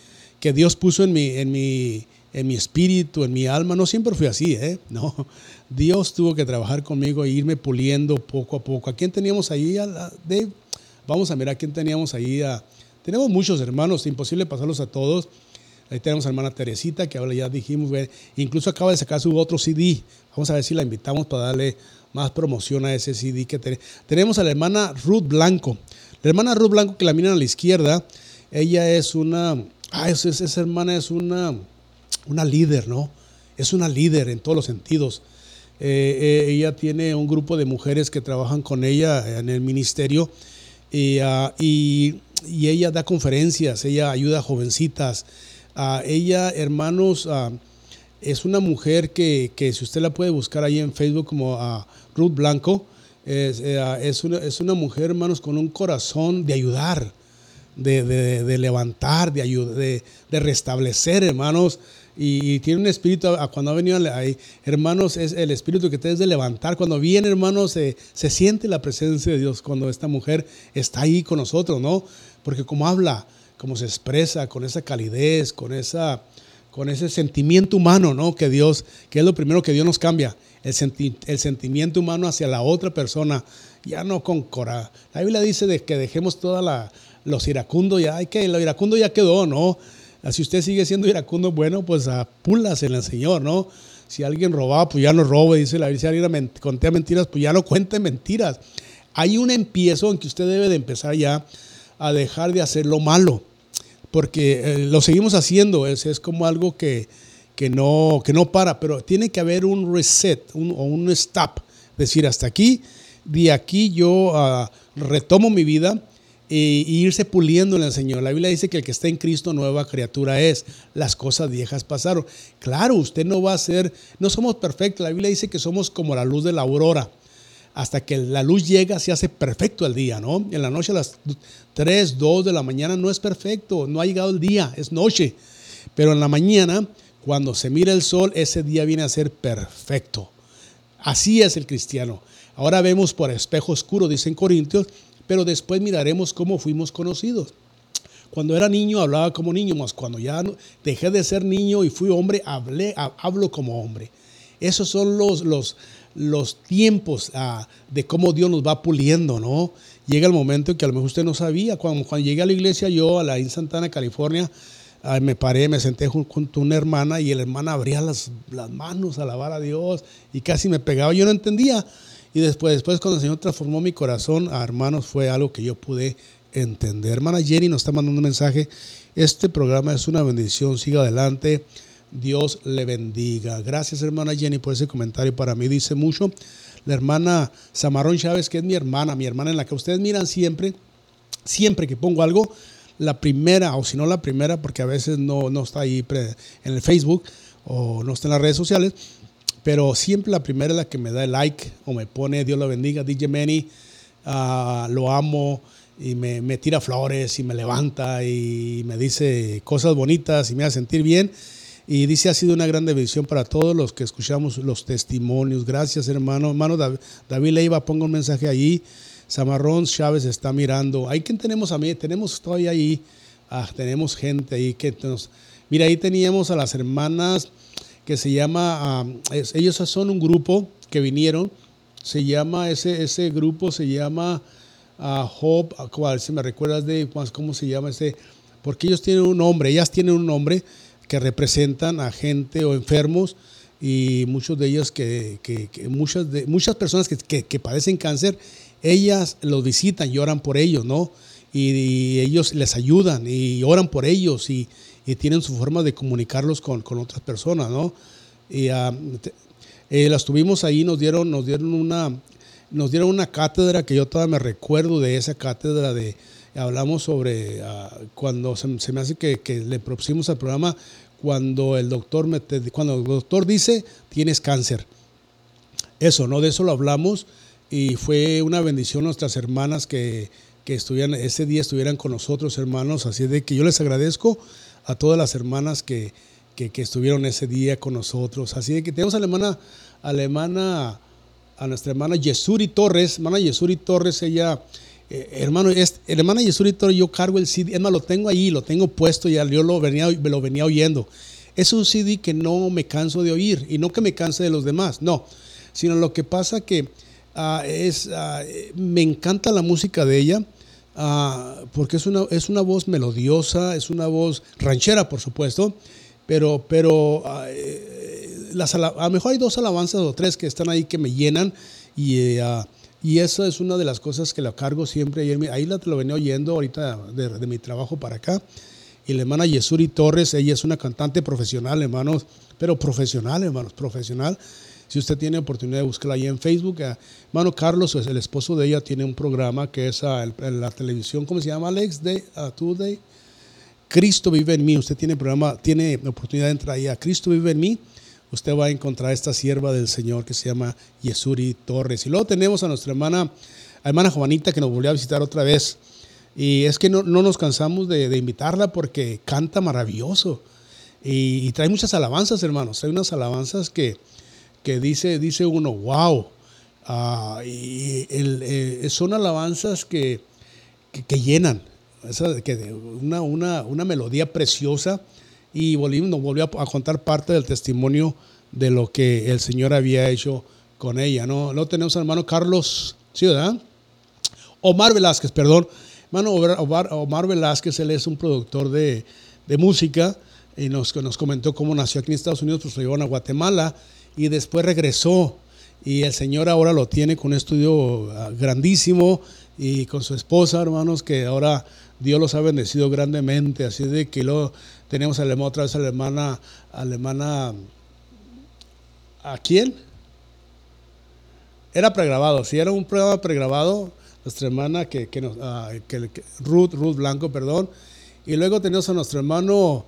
que, Dios puso en mi, en, mi, en mi espíritu, en mi alma. No siempre fui así, ¿eh? [laughs] No. Dios tuvo que trabajar conmigo e irme puliendo poco a poco. ¿A quién teníamos ahí? Vamos a mirar a quién teníamos ahí. tenemos muchos hermanos, imposible pasarlos a todos. Ahí tenemos a la hermana Teresita, que ahora ya dijimos, incluso acaba de sacar su otro CD. Vamos a ver si la invitamos para darle más promoción a ese CD que tenemos. Tenemos a la hermana Ruth Blanco. La hermana Ruth Blanco, que la miran a la izquierda, ella es una, ah, esa, esa hermana es una, una líder, ¿no? Es una líder en todos los sentidos. Eh, eh, ella tiene un grupo de mujeres que trabajan con ella en el ministerio y, ah, y, ella da conferencias, ella ayuda a jovencitas, ella, hermanos, es una mujer que, si usted la puede buscar ahí en Facebook como Ruth Blanco, es, eh, una, mujer, hermanos, con un corazón de ayudar, de, levantar, de, ayudar, de, restablecer, hermanos. Y, tiene un espíritu, cuando ha venido ahí, hermanos, es el espíritu que te es de levantar. Cuando viene, hermanos, se, se siente la presencia de Dios cuando esta mujer está ahí con nosotros, ¿no? Porque como habla, cómo se expresa, con esa calidez, con, esa, con ese sentimiento humano, ¿no? Que Dios, que es lo primero que Dios nos cambia, el, el sentimiento humano hacia la otra persona, ya no con. La Biblia dice de que dejemos toda la, los iracundos, ya hay que, lo iracundo ya quedó, ¿no? Si usted sigue siendo iracundo, bueno, pues apúlase en el Señor, ¿no? Si alguien robaba, pues ya no robe, dice la. Si alguien conté mentiras, pues ya no cuente mentiras. Hay un empiezo en que usted debe de empezar ya a dejar de hacer lo malo, porque eh, lo seguimos haciendo, es, es como algo que, que, no, que no para, pero tiene que haber un reset o un stop, decir hasta aquí, de aquí yo ah, retomo mi vida e, irse puliendo en el Señor. La Biblia dice que el que está en Cristo nueva criatura es. Las cosas viejas pasaron. Claro, usted no va a ser, no somos perfectos. La Biblia dice que somos como la luz de la aurora hasta que la luz llega se hace perfecto el día, ¿no? En la noche a las 3, 2 de la mañana no es perfecto, no ha llegado el día, es noche. Pero en la mañana, cuando se mira el sol, ese día viene a ser perfecto. Así es el cristiano. Ahora vemos por espejo oscuro, dicen Corintios, pero después miraremos cómo fuimos conocidos. Cuando era niño hablaba como niño, más cuando ya dejé de ser niño y fui hombre, hablé, hablo como hombre. Esos son los, los, los tiempos ah, de cómo Dios nos va puliendo, ¿no? Llega el momento que a lo mejor usted no sabía. Cuando, cuando llegué a la iglesia, yo a la in Santana, California, me paré, me senté junto a una hermana y la hermana abría las, las manos a alabar a Dios y casi me pegaba. Yo no entendía. Y después, después cuando el Señor transformó mi corazón a hermanos, fue algo que yo pude entender. Hermana Jenny nos está mandando un mensaje. Este programa es una bendición. Siga adelante. Dios le bendiga. Gracias, hermana Jenny, por ese comentario. Para mí dice mucho. La hermana Samarón Chávez, que es mi hermana, mi hermana en la que ustedes miran siempre, siempre que pongo algo, la primera, o si no la primera, porque a veces no, no está ahí en el Facebook o no está en las redes sociales, pero siempre la primera es la que me da el like o me pone Dios lo bendiga, DJ Manny, ah, lo amo y me, tira flores y me levanta y me dice cosas bonitas y me hace sentir bien. Y dice, ha sido una gran bendición para todos los que escuchamos los testimonios. Gracias, hermano. Hermano David Leiva, ponga un mensaje ahí. Samarrón Chávez está mirando. Hay quien tenemos a mí, tenemos todavía ahí, ah, tenemos gente ahí que nos... Mira, ahí teníamos a las hermanas que se llama, ah, ellos son un grupo que vinieron, se llama, ese, ese grupo se llama uh, Hope, ¿cuál? Si me recuerdas de cómo se llama ese, porque ellos tienen un nombre, ellas tienen un nombre que representan a gente o enfermos y muchos de ellos que, muchas, de, muchas personas que, padecen cáncer, ellas los visitan y oran por ellos, ¿no? Y, ellos les ayudan y oran por ellos y, tienen su forma de comunicarlos con, otras personas, ¿no? Y ah, eh, las tuvimos ahí, nos dieron, nos dieron una, nos dieron una cátedra que yo todavía me recuerdo de esa cátedra de, hablamos sobre ah, cuando se, me hace que, le propusimos al programa cuando el doctor me cuando el doctor dice tienes cáncer. Eso, ¿no? De eso lo hablamos y fue una bendición nuestras hermanas que, que estuvieran, ese día estuvieran con nosotros, hermanos. Así de que yo les agradezco a todas las hermanas que, que, estuvieron ese día con nosotros. Así que tenemos a la hermana, alemana, a nuestra hermana Yesuri Torres. Hermana Yesuri Torres, ella eh, hermano, es, el hermano Yesurito, yo cargo el CD, más, lo tengo ahí, lo tengo puesto, ya yo lo venía, lo venía oyendo. Es un CD que no me canso de oír y no que me canse de los demás, no, sino lo que pasa que ah, es, ah, me encanta la música de ella ah, porque es una, es una voz melodiosa, es una voz ranchera, por supuesto, pero, pero eh, las, a lo mejor hay dos alabanzas o tres que están ahí que me llenan y eh, y eso es una de las cosas que la cargo siempre. Ahí la lo venía oyendo ahorita de, mi trabajo para acá. Y la hermana Yesuri Torres, ella es una cantante profesional, hermanos, pero profesional, hermanos, profesional. Si usted tiene oportunidad de buscarla ahí en Facebook, eh, hermano Carlos, el esposo de ella, tiene un programa que es ah, la televisión, ¿cómo se llama, Alex? De uh, Today. Cristo vive en mí. Usted tiene programa, tiene oportunidad de entrar ahí a Cristo vive en mí usted va a encontrar esta sierva del Señor que se llama Yesuri Torres. Y luego tenemos a nuestra hermana, hermana Juanita que nos volvió a visitar otra vez. Y es que no, nos cansamos de, invitarla porque canta maravilloso. Y, trae muchas alabanzas, hermanos. Hay unas alabanzas que, que dice, dice uno, wow. Ah, y eh, son alabanzas que, que, llenan. que una, una, una melodía preciosa y nos volvió a, contar parte del testimonio de lo que el Señor había hecho con ella. ¿no? Luego tenemos al hermano Carlos, ¿sí, verdad? Omar Velázquez, perdón. Hermano Omar, Velázquez, él es un productor de, música y nos, nos comentó cómo nació aquí en Estados Unidos, pues lo llevaron a Guatemala y después regresó. Y el Señor ahora lo tiene con un estudio ah, grandísimo y con su esposa, hermanos, que ahora Dios los ha bendecido grandemente. Así de que luego tenemos a la, otra vez a la hermana, alemana, ¿a quién? Era pregrabado, sí, era un programa pregrabado, nuestra hermana que, que, nos, ah, Ruth, Ruth Blanco, perdón. Y luego tenemos a nuestro hermano,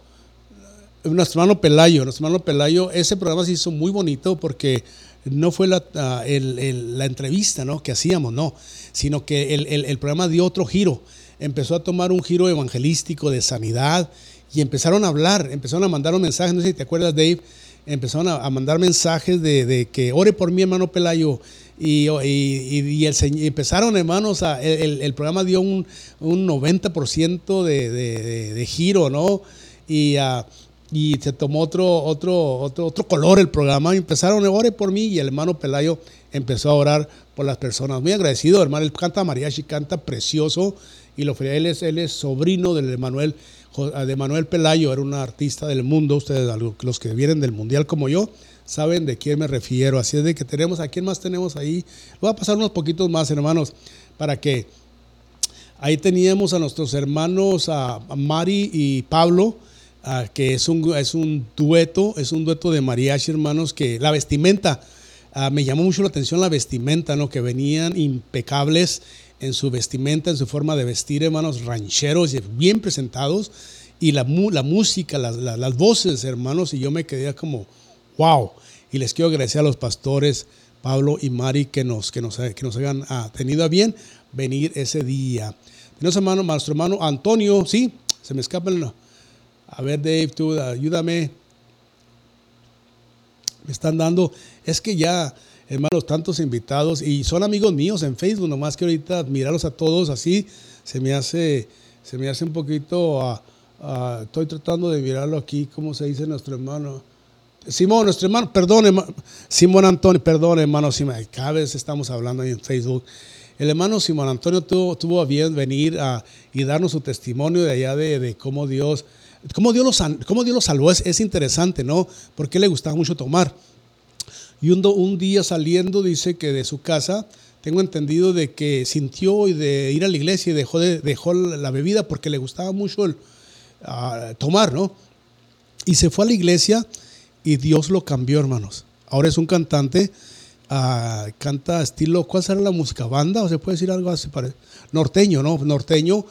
nuestro hermano Pelayo, nuestro hermano Pelayo, ese programa se hizo muy bonito porque no fue la, ah, la entrevista ¿no? que hacíamos, no, sino que el, el, programa dio otro giro, empezó a tomar un giro evangelístico de sanidad y empezaron a hablar, empezaron a mandar un mensaje, no sé si te acuerdas Dave, empezaron a, mandar mensajes de, que ore por mi hermano Pelayo Y, y, el, empezaron, hermanos, a, el, programa dio un, un 90% de, de, de, giro, ¿no? Y, y se tomó otro, otro, otro, otro color el programa. Empezaron, ore por mí, y el hermano Pelayo empezó a orar por las personas. Muy agradecido, hermano. Él canta mariachi, canta precioso. Y lo él es, él es sobrino del de Manuel Pelayo, era un artista del mundo. Ustedes, los que vienen del mundial como yo, saben de quién me refiero. Así es de que tenemos, ¿a quién más tenemos ahí? Voy a pasar unos poquitos más, hermanos, para que ahí teníamos a nuestros hermanos, a, Mari y Pablo, que es un, es un dueto, es un dueto de mariachi, hermanos, que la vestimenta, me llamó mucho la atención la vestimenta, ¿no? Que venían impecables en su vestimenta, en su forma de vestir, hermanos, rancheros, bien presentados, y la, la música, las, las voces, hermanos, y yo me quedé como wow. Y les quiero agradecer a los pastores Pablo y Mari que nos, que nos, que nos hayan ah, tenido a bien venir ese día. Tenemos hermano, nuestro hermano Antonio, sí, se me escapa el... A ver, Dave, tú ayúdame. Me están dando, es que ya, hermanos, tantos invitados y son amigos míos en Facebook, nomás que ahorita mirarlos a todos así, se me hace, se me hace un poquito, ah, ah, estoy tratando de mirarlo aquí, ¿cómo se dice nuestro hermano? Simón, nuestro hermano, perdón, Simón Antonio, perdón, hermano Simón, cada vez estamos hablando ahí en Facebook. El hermano Simón Antonio tuvo, tuvo a bien venir y darnos su testimonio de allá de, cómo Dios, cómo Dios los, cómo Dios lo salvó. Es, interesante, ¿no? Porque le gustaba mucho tomar. Y un, un, día saliendo, dice que de su casa, tengo entendido de que sintió y de ir a la iglesia y dejó, de, dejó la bebida porque le gustaba mucho el, ah, tomar, ¿no? Y se fue a la iglesia y Dios lo cambió, hermanos. Ahora es un cantante, ah, canta estilo, ¿cuál será la música? ¿Banda? ¿O se puede decir algo así? Norteño, ¿no? Norteño.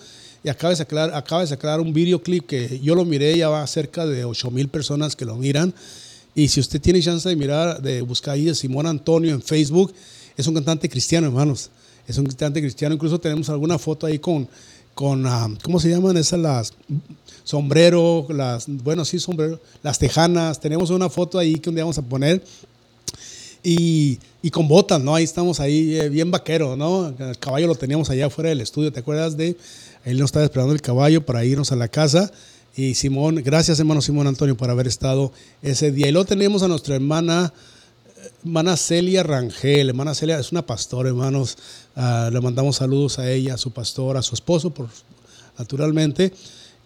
Y acaba de sacar, acaba de sacar un videoclip que yo lo miré, ya va cerca de 8 mil personas que lo miran. Y si usted tiene chance de mirar, de buscar ahí a Simón Antonio en Facebook, es un cantante cristiano, hermanos. Es un cantante cristiano. Incluso tenemos alguna foto ahí con, con ah, ¿cómo se llaman esas las? sombrero, las, bueno, sí, sombrero, las tejanas, tenemos una foto ahí que un día vamos a poner. Y, y con botas, ¿no? Ahí estamos ahí eh, bien vaquero, ¿no? El caballo lo teníamos allá afuera del estudio, ¿te acuerdas de? Él nos estaba esperando el caballo para irnos a la casa. Y Simón, gracias hermano Simón Antonio por haber estado ese día. Y luego tenemos a nuestra hermana, hermana Celia Rangel. Hermana Celia es una pastora, hermanos. Ah, le mandamos saludos a ella, a su pastor, a su esposo, por, naturalmente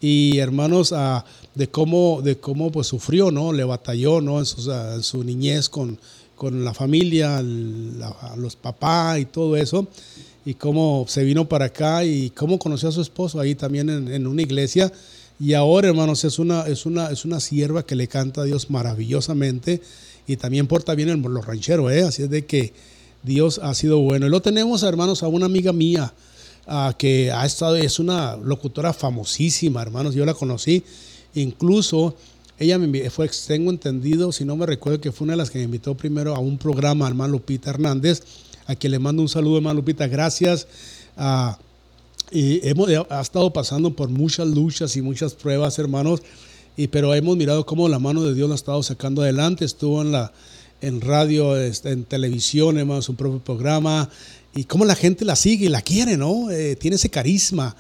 y hermanos ah, de cómo de cómo pues sufrió no le batalló no en, ah, su niñez con, con la familia los papás y todo eso y cómo se vino para acá y cómo conoció a su esposo ahí también en, una iglesia. Y ahora hermanos es una es una es una sierva que le canta a Dios maravillosamente y también porta bien en los rancheros ¿eh? así es de que Dios ha sido bueno. Y lo tenemos hermanos a una amiga mía que ha estado, es una locutora famosísima, hermanos, yo la conocí, incluso ella me fue, tengo entendido, si no me recuerdo, que fue una de las que me invitó primero a un programa, hermano Lupita Hernández, a quien le mando un saludo, hermano Lupita, gracias. y hemos ha estado pasando por muchas luchas y muchas pruebas, hermanos, y, pero hemos mirado cómo la mano de Dios la ha estado sacando adelante, estuvo en la en radio, este, en televisión, hermano, su propio programa, y cómo la gente la sigue y la quiere, ¿no? Eh, tiene ese carisma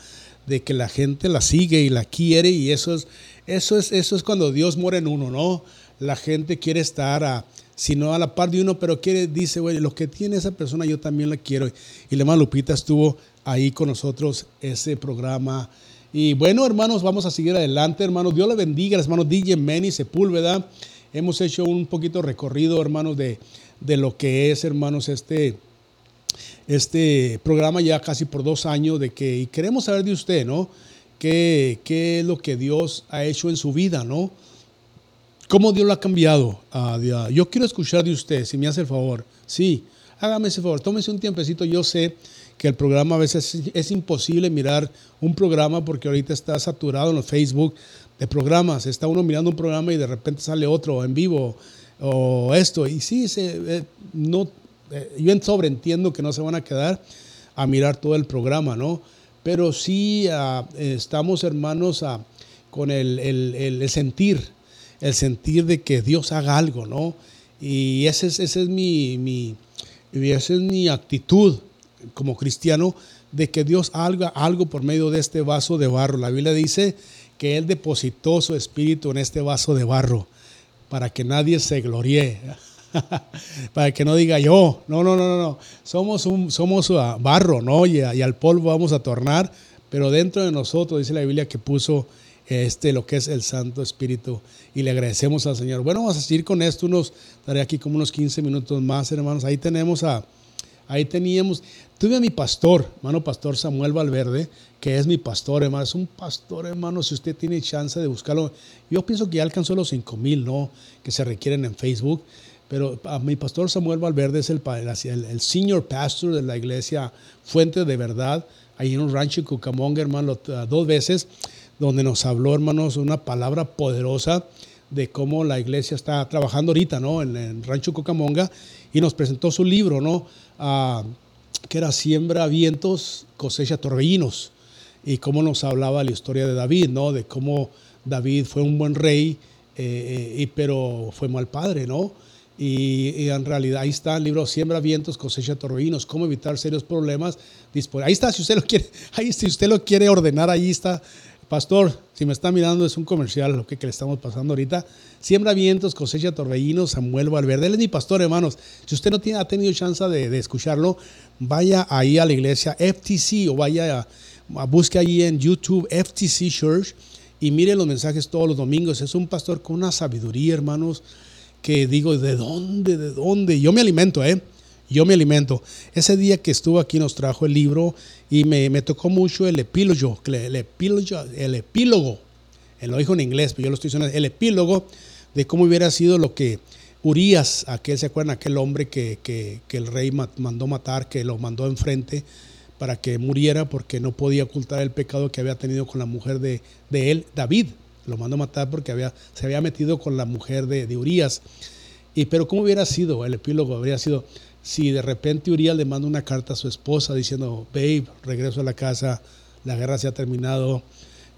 de que la gente la sigue y la quiere y eso es, eso es, eso es cuando Dios muere en uno, ¿no? La gente quiere estar a, si no a la par de uno, pero quiere, dice, güey, lo que tiene esa persona yo también la quiero. Y la hermana Lupita estuvo ahí con nosotros ese programa. Y bueno, hermanos, vamos a seguir adelante, hermanos. Dios le bendiga, hermanos DJ Manny Sepúlveda. Hemos hecho un poquito recorrido, hermanos, de, de lo que es, hermanos, este este programa ya casi por dos años de que, y queremos saber de usted, ¿no? ¿Qué, ¿Qué, es lo que Dios ha hecho en su vida, ¿no? ¿Cómo Dios lo ha cambiado? Ah, yo quiero escuchar de usted, si me hace el favor. Sí, hágame ese favor, tómese un tiempecito. Yo sé que el programa a veces es, imposible mirar un programa porque ahorita está saturado en los Facebook de programas. Está uno mirando un programa y de repente sale otro en vivo o esto. Y sí, se, eh, no, eh, yo sobreentiendo que no se van a quedar a mirar todo el programa, ¿no? Pero sí ah, estamos, hermanos, ah, con el, sentir, el sentir de que Dios haga algo, ¿no? Y ese es, ese es mi, esa es mi actitud como cristiano, de que Dios haga algo por medio de este vaso de barro. La Biblia dice que Él depositó su espíritu en este vaso de barro para que nadie se gloríe. [laughs] para que no diga yo, no, no, no, no, somos, un, somos barro, ¿no? Y, y, al polvo vamos a tornar, pero dentro de nosotros dice la Biblia que puso este, lo que es el Santo Espíritu y le agradecemos al Señor. Bueno, vamos a seguir con esto, unos, estaré aquí como unos 15 minutos más, hermanos. Ahí tenemos a, ahí teníamos, tuve a mi pastor, hermano pastor Samuel Valverde, que es mi pastor, hermano, es un pastor, hermano, si usted tiene chance de buscarlo, yo pienso que ya alcanzó los 5 mil, ¿no? Que se requieren en Facebook. Pero a mi pastor Samuel Valverde es el, el, el, senior pastor de la iglesia Fuente de Verdad, ahí en un rancho en Cucamonga, hermano, dos veces donde nos habló, hermanos, una palabra poderosa de cómo la iglesia está trabajando ahorita, ¿no? En el Rancho Cocamonga, y nos presentó su libro, ¿no? Ah, que era Siembra vientos, cosecha torbellinos, y cómo nos hablaba la historia de David, ¿no? De cómo David fue un buen rey, eh, eh, pero fue mal padre, ¿no? Y, en realidad ahí está el libro Siembra vientos, cosecha torbellinos, cómo evitar serios problemas. Ahí está, si usted lo quiere, [laughs] ahí si usted lo quiere ordenar, ahí está Pastor, si me está mirando, es un comercial lo que, le estamos pasando ahorita. Siembra vientos, cosecha torbellinos, Samuel Valverde. Él es mi pastor, hermanos. Si usted no tiene, ha tenido chance de, escucharlo, vaya ahí a la iglesia FTC o vaya a, busque ahí en YouTube FTC Church y mire los mensajes todos los domingos. Es un pastor con una sabiduría, hermanos, que digo, ¿de dónde? ¿De dónde? Yo me alimento, ¿eh? Yo me alimento. Ese día que estuvo aquí nos trajo el libro y me, tocó mucho el epílogo, el epílogo, el epílogo, él lo dijo en inglés, pero yo lo estoy diciendo, el epílogo de cómo hubiera sido lo que Urias, aquel, ¿se acuerdan? Aquel hombre que, que, el rey mandó matar, que lo mandó enfrente para que muriera porque no podía ocultar el pecado que había tenido con la mujer de, de él, David. Lo mandó matar porque había, se había metido con la mujer de, de Urias. Y, pero ¿cómo hubiera sido? El epílogo habría sido, si de repente Urias le manda una carta a su esposa diciendo, babe, regreso a la casa, la guerra se ha terminado,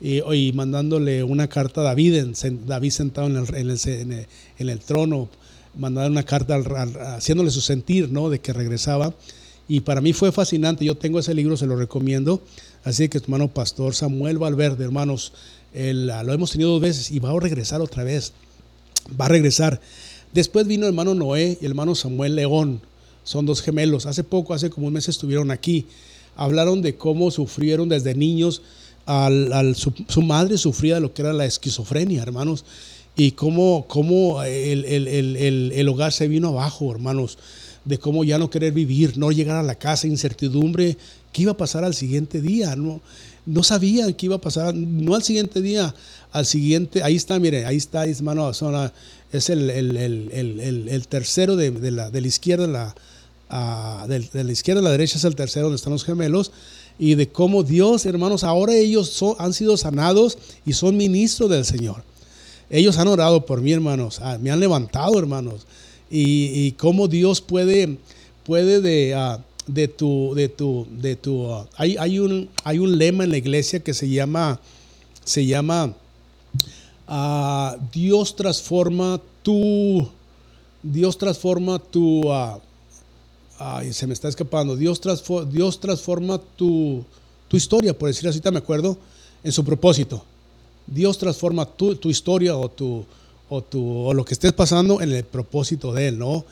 y, mandándole una carta a David, David sentado en el, en el, trono, mandando una carta haciéndole su sentir, ¿no? De que regresaba. Y para mí fue fascinante, yo tengo ese libro, se lo recomiendo. Así que hermano pastor Samuel Valverde, hermanos, lo hemos tenido dos veces y va a regresar otra vez. Va a regresar. Después vino el hermano Noé y el hermano Samuel León son dos gemelos. Hace poco, hace como un mes estuvieron aquí. Hablaron de cómo sufrieron desde niños. Al, su, madre sufría de lo que era la esquizofrenia, hermanos. Y cómo, cómo el, el, hogar se vino abajo, hermanos. De cómo ya no querer vivir, no llegar a la casa, incertidumbre. ¿Qué iba a pasar al siguiente día? No, no sabían qué iba a pasar. No al siguiente día, al siguiente. Ahí está, mire, ahí está, hermano. Es el, el tercero de, la, de la izquierda, la de, la izquierda a la derecha es el tercero donde están los gemelos, y de cómo Dios, hermanos, ahora ellos han sido sanados y son ministros del Señor. Ellos han orado por mí, hermanos, ah, me han levantado, hermanos, y, cómo Dios puede, puede de, ah, de tu, de tu, de tu, ah, hay, hay, un, hay un lema en la iglesia que se llama, se llama, Dios transforma tu, Dios transforma tu, ay, se me está escapando, Dios, transforma, Dios transforma tu, historia, por decir así, me acuerdo, en su propósito. Dios transforma tu, historia o, tu, o, tu, o lo que estés pasando en el propósito de Él, ¿no?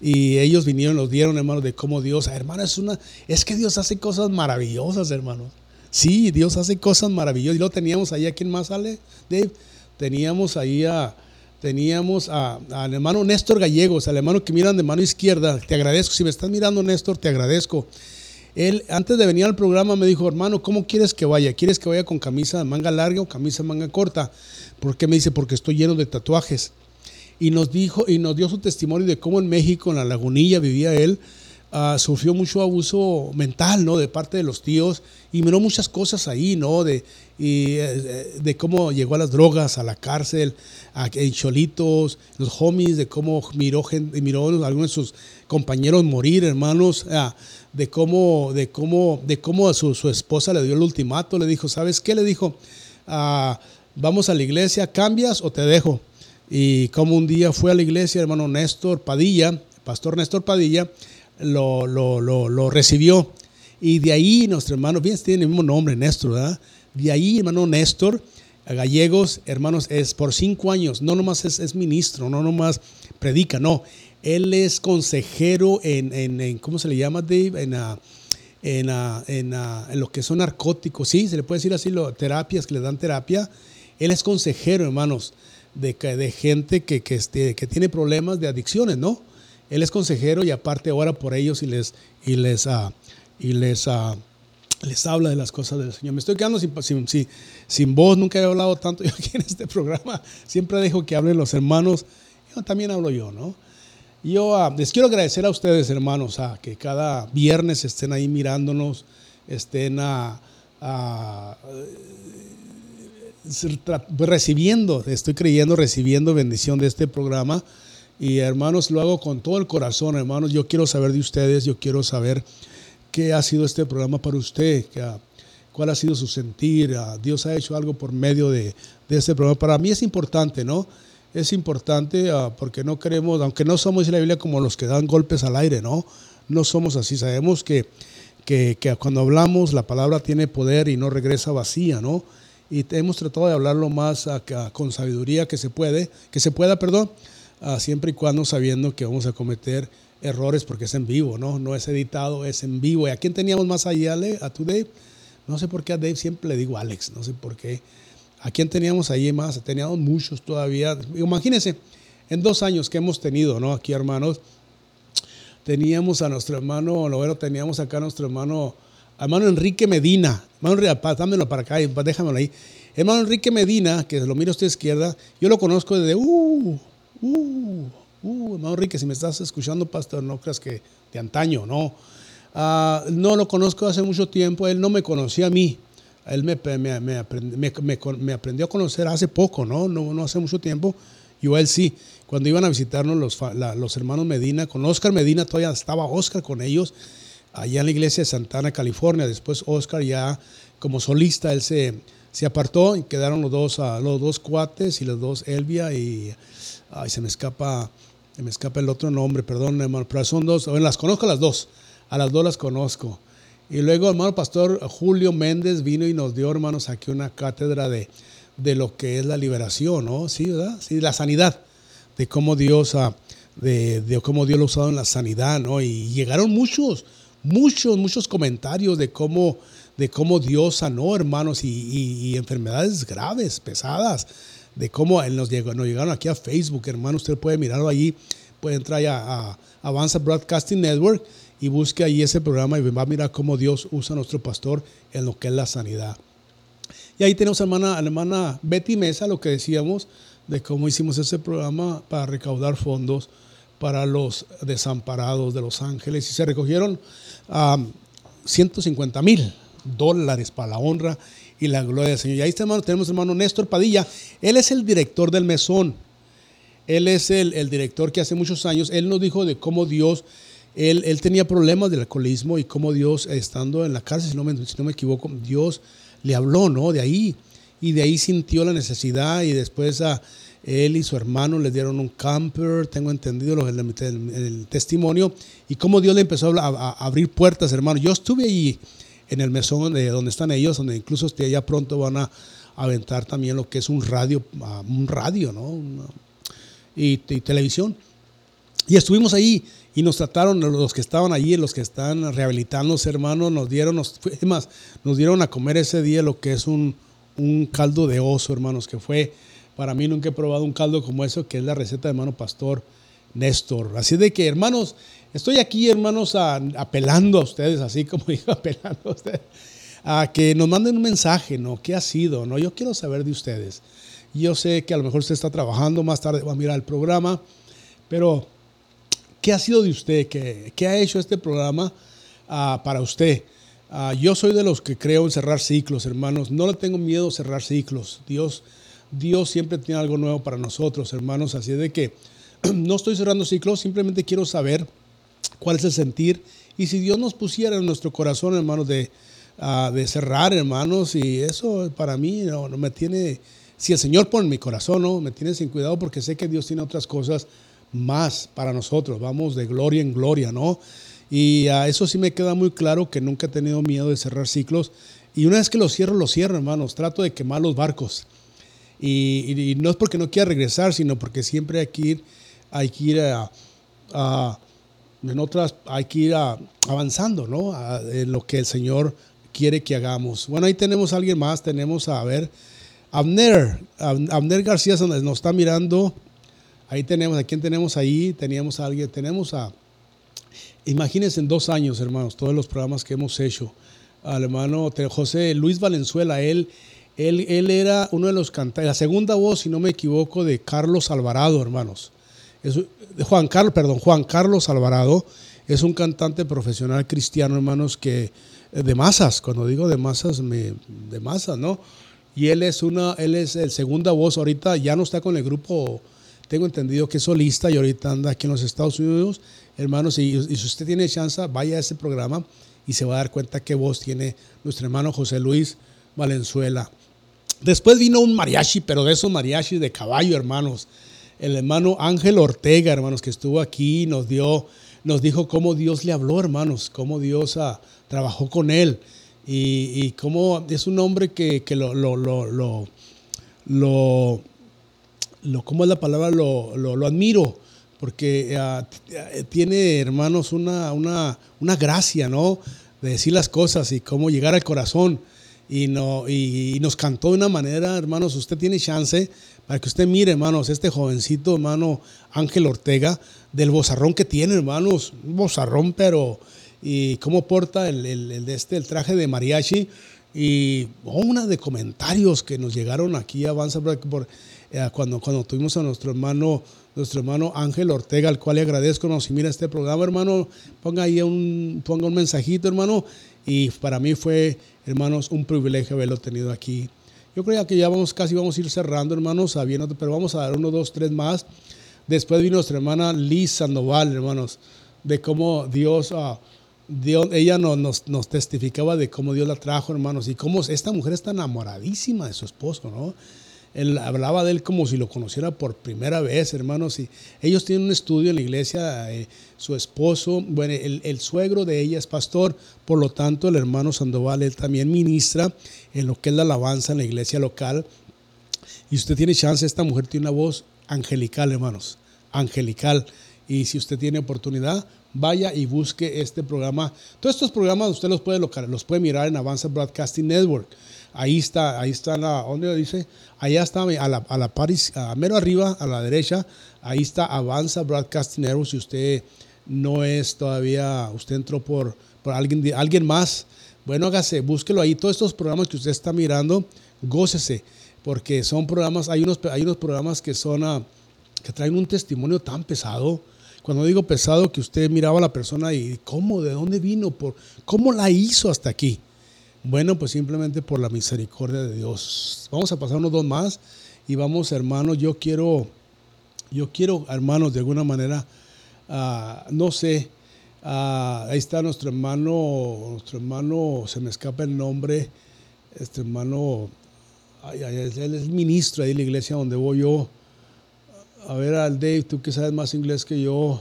Y ellos vinieron, nos dieron, hermanos, de cómo Dios, hermano, es una, es que Dios hace cosas maravillosas, hermanos. Sí, Dios hace cosas maravillosas. Y lo teníamos ahí, ¿a quién más sale, Dave? Teníamos ahí a, teníamos al hermano Néstor Gallegos, al hermano que miran de mano izquierda. Te agradezco, si me estás mirando Néstor, te agradezco. Él antes de venir al programa me dijo, hermano, ¿cómo quieres que vaya? ¿Quieres que vaya con camisa de manga larga o camisa de manga corta? ¿Por qué me dice? Porque estoy lleno de tatuajes. Y nos dijo y nos dio su testimonio de cómo en México, en la lagunilla, vivía él Ah, sufrió mucho abuso mental, ¿no? De parte de los tíos y miró muchas cosas ahí, ¿no? De, y, eh, de cómo llegó a las drogas, a la cárcel, a, en Cholitos, los homies, de cómo miró, gente, miró a algunos de sus compañeros morir, hermanos, ah, de cómo, de cómo, de cómo a su, su, esposa le dio el ultimato, le dijo, ¿sabes qué? Le dijo, ah, vamos a la iglesia, ¿cambias o te dejo? Y como un día fue a la iglesia, hermano Néstor Padilla, pastor Néstor Padilla, lo, lo, lo, recibió. Y de ahí nuestro hermano, bien, tiene el mismo nombre, Néstor, ¿verdad? De ahí, hermano Néstor, Gallegos, hermanos, es por cinco años, no nomás es, es ministro, no nomás predica, no. Él es consejero en, en, ¿cómo se le llama, Dave? En, uh, en, uh, en, uh, en, lo que son narcóticos, sí, se le puede decir así, lo, terapias que le dan terapia. Él es consejero, hermanos, de, de gente que, que, este, que tiene problemas de adicciones, ¿no? Él es consejero y aparte ora por ellos y les, y les, y les les habla de las cosas del Señor. Me estoy quedando sin, sin, sin, voz, nunca he hablado tanto [laughs] yo aquí en este programa. Siempre dejo que hablen los hermanos. Yo también hablo yo, ¿no? Yo ah, les quiero agradecer a ustedes, hermanos, a que cada viernes estén ahí mirándonos, estén a, recibiendo, estoy creyendo, recibiendo bendición de este programa. Y hermanos, lo hago con todo el corazón, hermanos. Yo quiero saber de ustedes, yo quiero saber ¿Qué ha sido este programa para usted? ¿Cuál ha sido su sentir? Ah, Dios ha hecho algo por medio de, este programa. Para mí es importante, ¿no? Es importante ah, porque no queremos, aunque no somos en la Biblia como los que dan golpes al aire, ¿no? No somos así. Sabemos que, que, cuando hablamos la palabra tiene poder y no regresa vacía, ¿no? Y hemos tratado de hablarlo más ah, con sabiduría que se puede, que se pueda, perdón, siempre y cuando sabiendo que vamos a cometer errores porque es en vivo, ¿no? No es editado, es en vivo. ¿Y a quién teníamos más allá, ¿A tu Dave? No sé por qué a Dave siempre le digo Alex, no sé por qué. ¿A quién teníamos ahí más? Teníamos muchos todavía. Imagínense, en dos años que hemos tenido, ¿no? Aquí, hermanos, teníamos a nuestro hermano, lo teníamos acá a nuestro hermano, hermano Enrique Medina. Hermano, dámelo para acá, déjamelo ahí. Hermano Enrique Medina, que lo mira a usted izquierda, yo lo conozco desde, uh, uh, Uh, hermano Enrique, si me estás escuchando, pastor, no creas que de antaño, no. Ah, no lo conozco hace mucho tiempo, él no me conocía a mí. Él me, aprendió a conocer hace poco, ¿no? ¿no? No hace mucho tiempo. Yo él sí. Cuando iban a visitarnos los, los hermanos Medina, con Oscar Medina, todavía estaba Oscar con ellos, allá en la iglesia de Santana, California. Después Oscar ya como solista, él se, se apartó y quedaron los dos, uh, los dos cuates y los dos Elvia y ay, se me escapa me escapa el otro nombre, perdón, hermano, pero son dos, bueno, las conozco a las dos, a las dos las conozco. Y luego, hermano pastor Julio Méndez vino y nos dio, hermanos, aquí una cátedra de, de lo que es la liberación, ¿no? Sí, ¿verdad? Sí, la sanidad, de cómo Dios, ha, de, de cómo Dios lo ha usado en la sanidad, ¿no? Y llegaron muchos, muchos, muchos comentarios de cómo, de cómo Dios sanó, hermanos, y, y enfermedades graves, pesadas de cómo nos, llegó, nos llegaron aquí a Facebook, hermano. Usted puede mirarlo allí, puede entrar a, a Avanza Broadcasting Network y busque ahí ese programa y va a mirar cómo Dios usa a nuestro pastor en lo que es la sanidad. Y ahí tenemos a la hermana, hermana Betty Mesa, lo que decíamos de cómo hicimos ese programa para recaudar fondos para los desamparados de Los Ángeles. Y se recogieron 150 mil dólares para la honra y la gloria del Señor. Y ahí está, hermano, tenemos hermano Néstor Padilla. Él es el director del mesón. Él es el, director que hace muchos años, él nos dijo de cómo Dios, él, él, tenía problemas del alcoholismo y cómo Dios, estando en la cárcel, si no, me, si no me equivoco, Dios le habló, ¿no? De ahí. Y de ahí sintió la necesidad y después a él y su hermano le dieron un camper, tengo entendido el, el, testimonio, y cómo Dios le empezó a, a, abrir puertas, hermano. Yo estuve ahí en el mesón de donde están ellos, donde incluso ya pronto van a aventar también lo que es un radio, ah, un radio, ¿no? y, televisión. Y estuvimos ahí y nos trataron, los que estaban allí, los que están rehabilitándose, hermanos, nos dieron, nos, más, nos dieron a comer ese día lo que es un, un caldo de oso, hermanos, que fue, para mí nunca he probado un caldo como eso, que es la receta de hermano pastor Néstor. Así de que, hermanos, Estoy aquí, hermanos, apelando a ustedes, así como [laughs] digo, apelando a ustedes, a que nos manden un mensaje, ¿no? ¿Qué ha sido? ¿no? Yo quiero saber de ustedes. Yo sé que a lo mejor usted está trabajando, más tarde va a mirar el programa, pero ¿qué ha sido de usted? ¿Qué, ha hecho este programa uh, para usted? Uh, yo soy de los que creo en cerrar ciclos, hermanos. No le tengo miedo a cerrar ciclos. Dios, Dios siempre tiene algo nuevo para nosotros, hermanos. Así de que [clears throat] no estoy cerrando ciclos, simplemente quiero saber cuál es el sentir. Y si Dios nos pusiera en nuestro corazón, hermanos, de, uh, de cerrar, hermanos, y eso para mí no, me tiene, si el Señor pone en mi corazón, no, me tiene sin cuidado porque sé que Dios tiene otras cosas más para nosotros, vamos de gloria en gloria, ¿no? Y a eso sí me queda muy claro que nunca he tenido miedo de cerrar ciclos. Y una vez que los cierro, los cierro, hermanos. Trato de quemar los barcos. Y, no es porque no quiera regresar, sino porque siempre hay que ir, hay que ir a, en otras, hay que ir avanzando, ¿no? en lo que el Señor quiere que hagamos. Bueno, ahí tenemos a alguien más, tenemos a, ver, Abner, Abner García nos está mirando. Ahí tenemos, ¿a quién tenemos ahí? Teníamos a alguien, tenemos a, imagínense en dos años, hermanos, todos los programas que hemos hecho. Al hermano José Luis Valenzuela, él él, era uno de los cantantes, la segunda voz, si no me equivoco, de Carlos Alvarado, hermanos. Es, Juan Carlos, perdón, Juan Carlos Alvarado es un cantante profesional cristiano, hermanos, que eh, de masas, cuando digo de masas, me, de masas, ¿no? Y él es una, él es el segunda voz, ahorita ya no está con el grupo, tengo entendido que es solista y ahorita anda aquí en los Estados Unidos, hermanos, y, si usted tiene chance, vaya a ese programa y se va a dar cuenta qué voz tiene nuestro hermano José Luis Valenzuela. Después vino un mariachi, pero de esos mariachis de caballo, hermanos. El hermano Ángel Ortega, hermanos, que estuvo aquí, nos dio, nos dijo cómo Dios le habló, hermanos, cómo Dios ah, trabajó con él. Y, cómo es un hombre que, lo, lo, lo, lo, ¿cómo es la palabra? Lo, lo, admiro, porque ah, tiene, hermanos, una, una, una gracia, ¿no? De decir las cosas y cómo llegar al corazón y, no, y, nos cantó de una manera, hermanos, usted tiene chance para que usted mire, hermanos, este jovencito, hermano Ángel Ortega, del bozarrón que tiene, hermanos, un bozarrón, pero, y cómo porta el, el, este, el traje de mariachi, y oh, una de comentarios que nos llegaron aquí a Avanza por, eh, cuando, cuando tuvimos a nuestro hermano, nuestro hermano Ángel Ortega, al cual le agradezco, nos mira este programa, hermano, ponga ahí un, ponga un mensajito, hermano, y para mí fue, hermanos, un privilegio haberlo tenido aquí. Yo creo que ya vamos, casi vamos a ir cerrando, hermanos, sabiendo, pero vamos a dar uno, dos, tres más. Después vino nuestra hermana Liz Sandoval, hermanos, de cómo Dios, uh, Dios ella nos, nos, testificaba de cómo Dios la trajo, hermanos, y cómo esta mujer está enamoradísima de su esposo, ¿no? Él hablaba de él como si lo conociera por primera vez, hermanos. Y ellos tienen un estudio en la iglesia. Eh, su esposo, bueno, el, suegro de ella es pastor, por lo tanto, el hermano Sandoval, él también ministra en lo que es la alabanza en la iglesia local. Y usted tiene chance, esta mujer tiene una voz angelical, hermanos, angelical. Y si usted tiene oportunidad, vaya y busque este programa. Todos estos programas usted los puede, los puede mirar en Avanza Broadcasting Network. Ahí está, ahí está la, ¿dónde dice? Allá está a la, a la Paris, a mero arriba, a la derecha, ahí está Avanza Broadcasting Network. Si usted no es todavía, usted entró por, por alguien, alguien más, bueno, hágase, búsquelo ahí. Todos estos programas que usted está mirando, gócese, porque son programas, hay unos, hay unos programas que son, ah, que traen un testimonio tan pesado. Cuando digo pesado, que usted miraba a la persona y cómo, de dónde vino, por cómo la hizo hasta aquí. Bueno, pues simplemente por la misericordia de Dios. Vamos a pasar unos dos más y vamos, hermanos, yo quiero, yo quiero, hermanos, de alguna manera, ah, no sé, ah, ahí está nuestro hermano, nuestro hermano, se me escapa el nombre, este hermano, él es ministro ahí de la iglesia donde voy yo. A ver, al Dave, tú que sabes más inglés que yo,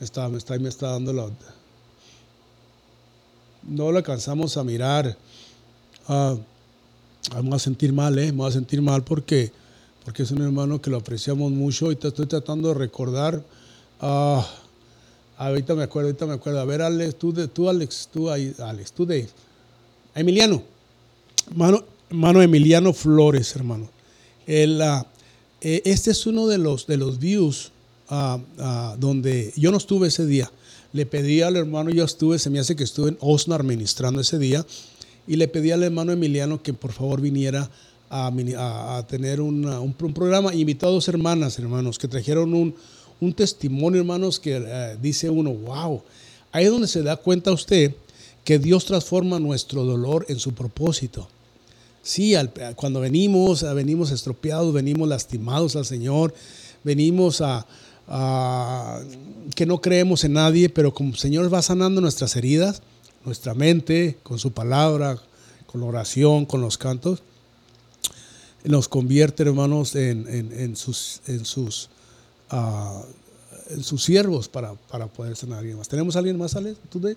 está, me, está, me está dando la no lo alcanzamos a mirar, ah, vamos a sentir mal, ¿eh? Vamos a sentir mal porque, porque es un hermano que lo apreciamos mucho y te estoy tratando de recordar. Ah, ahorita me acuerdo, ahorita me acuerdo. A ver, Alex, tú, tú Alex, tú, Alex, tú Dave. Emiliano, hermano, hermano Emiliano Flores, hermano. El, ah, eh, este es uno de los, de los views donde yo no estuve ese día le pedí al hermano, yo estuve, se me hace que estuve en Osnar ministrando ese día, y le pedí al hermano Emiliano que por favor viniera a, tener un, programa. Invitó a dos hermanas, hermanos, que trajeron un, testimonio, hermanos, que eh, dice uno, wow, ahí es donde se da cuenta usted que Dios transforma nuestro dolor en su propósito. Sí, cuando venimos, venimos estropeados, venimos lastimados al Señor, venimos a, que no creemos en nadie, pero como el Señor va sanando nuestras heridas, nuestra mente, con su palabra, con la oración, con los cantos, nos convierte, hermanos, en, en sus, ah, sus siervos para, para poder sanar a alguien más. ¿Tenemos a alguien más, Ale? ¿Tú, Dave?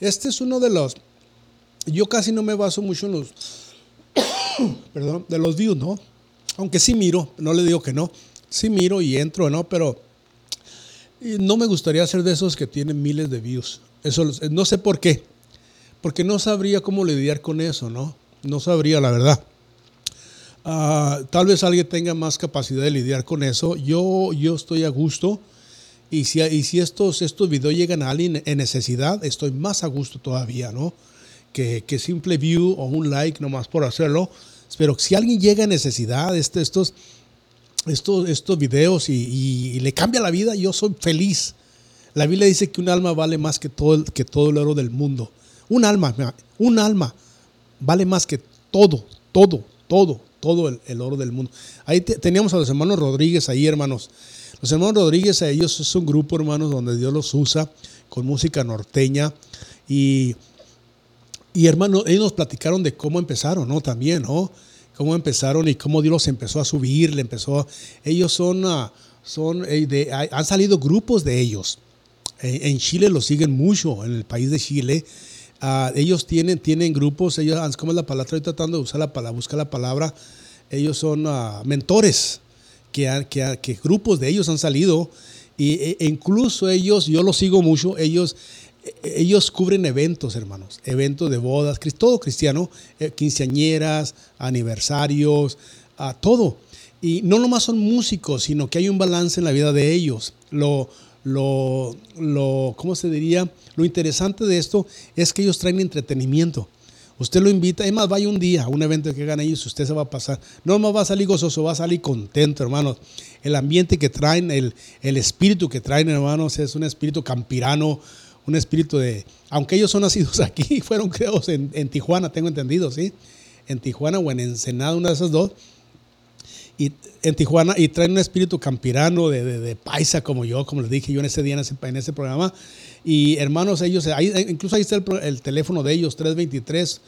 Este es uno de los. Yo casi no me baso mucho en los. [coughs] perdón, de los views, ¿no? Aunque sí miro, no le digo que no. Sí miro y entro, ¿no? Pero no me gustaría ser de esos que tienen miles de views. Eso no sé por qué. Porque no sabría cómo lidiar con eso, ¿no? No sabría, la verdad. Ah, tal vez alguien tenga más capacidad de lidiar con eso. Yo, yo estoy a gusto y si, y si estos, estos videos llegan a alguien en necesidad, estoy más a gusto todavía, ¿no? Que, que simple view o un like nomás por hacerlo. Pero si alguien llega en necesidad, este, estos, estos, estos videos y, le cambia la vida, yo soy feliz. La Biblia dice que un alma vale más que todo, que todo el oro del mundo. Un alma, un alma vale más que todo, todo, todo, todo el, oro del mundo. Ahí teníamos a los hermanos Rodríguez ahí, hermanos. Los hermanos Rodríguez, ellos es un grupo, hermanos, donde Dios los usa con música norteña. Y, y hermanos, ellos nos platicaron de cómo empezaron, ¿no? También, ¿no? Cómo empezaron y cómo Dios los empezó a subir, le empezó. Ellos son, ah, son eh, de, han salido grupos de ellos. En Chile los siguen mucho, en el país de Chile. Uh, ellos tienen, tienen grupos, ellos, ¿cómo es la palabra? Estoy tratando de usar la palabra, buscar la palabra. Ellos son uh, mentores que, grupos de ellos han salido y, e, e incluso ellos, yo los sigo mucho, ellos, e, ellos cubren eventos, hermanos, eventos de bodas, todo cristiano, eh, quinceañeras, aniversarios, a todo. Y no nomás son músicos, sino que hay un balance en la vida de ellos. Lo, lo, lo, ¿cómo se diría? Lo interesante de esto es que ellos traen entretenimiento. Usted lo invita, es más, vaya un día a un evento que hagan ellos, usted se va a pasar. No más va a salir gozoso, va a salir contento, hermanos. El ambiente que traen, el, el espíritu que traen, hermanos, es un espíritu campirano, un espíritu de. Aunque ellos son nacidos [laughs] aquí, fueron creados en, en Tijuana, tengo entendido, ¿sí? En Tijuana o en Ensenada, una de esas dos. Y en Tijuana, y traen un espíritu campirano de, de, paisa como yo, como les dije yo en ese día en ese, en ese programa. Y hermanos, ellos, incluso ahí está el, teléfono de ellos, 323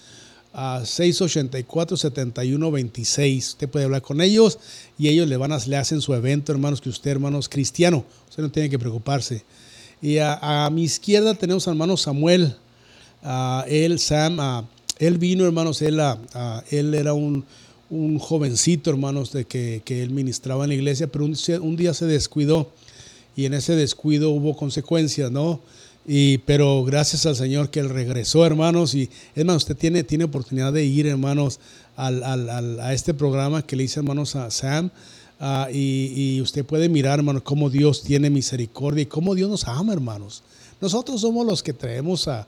a 684 7126. Usted puede hablar con ellos y ellos le van a le hacen su evento, hermanos, que usted, hermanos, cristiano. Usted no tiene que preocuparse. Y a, mi izquierda tenemos al hermano Samuel. él, Sam, él vino, hermanos, él, él era un, un, jovencito, hermanos, de que, que, él ministraba en la iglesia, pero un, un día se descuidó y en ese descuido hubo consecuencias, ¿no? Y, pero gracias al Señor que Él regresó, hermanos. Y más, usted tiene, tiene oportunidad de ir, hermanos, al, al, a este programa que le hice, hermanos, a Sam. Uh, y, usted puede mirar, hermanos, cómo Dios tiene misericordia y cómo Dios nos ama, hermanos. Nosotros somos los que traemos a,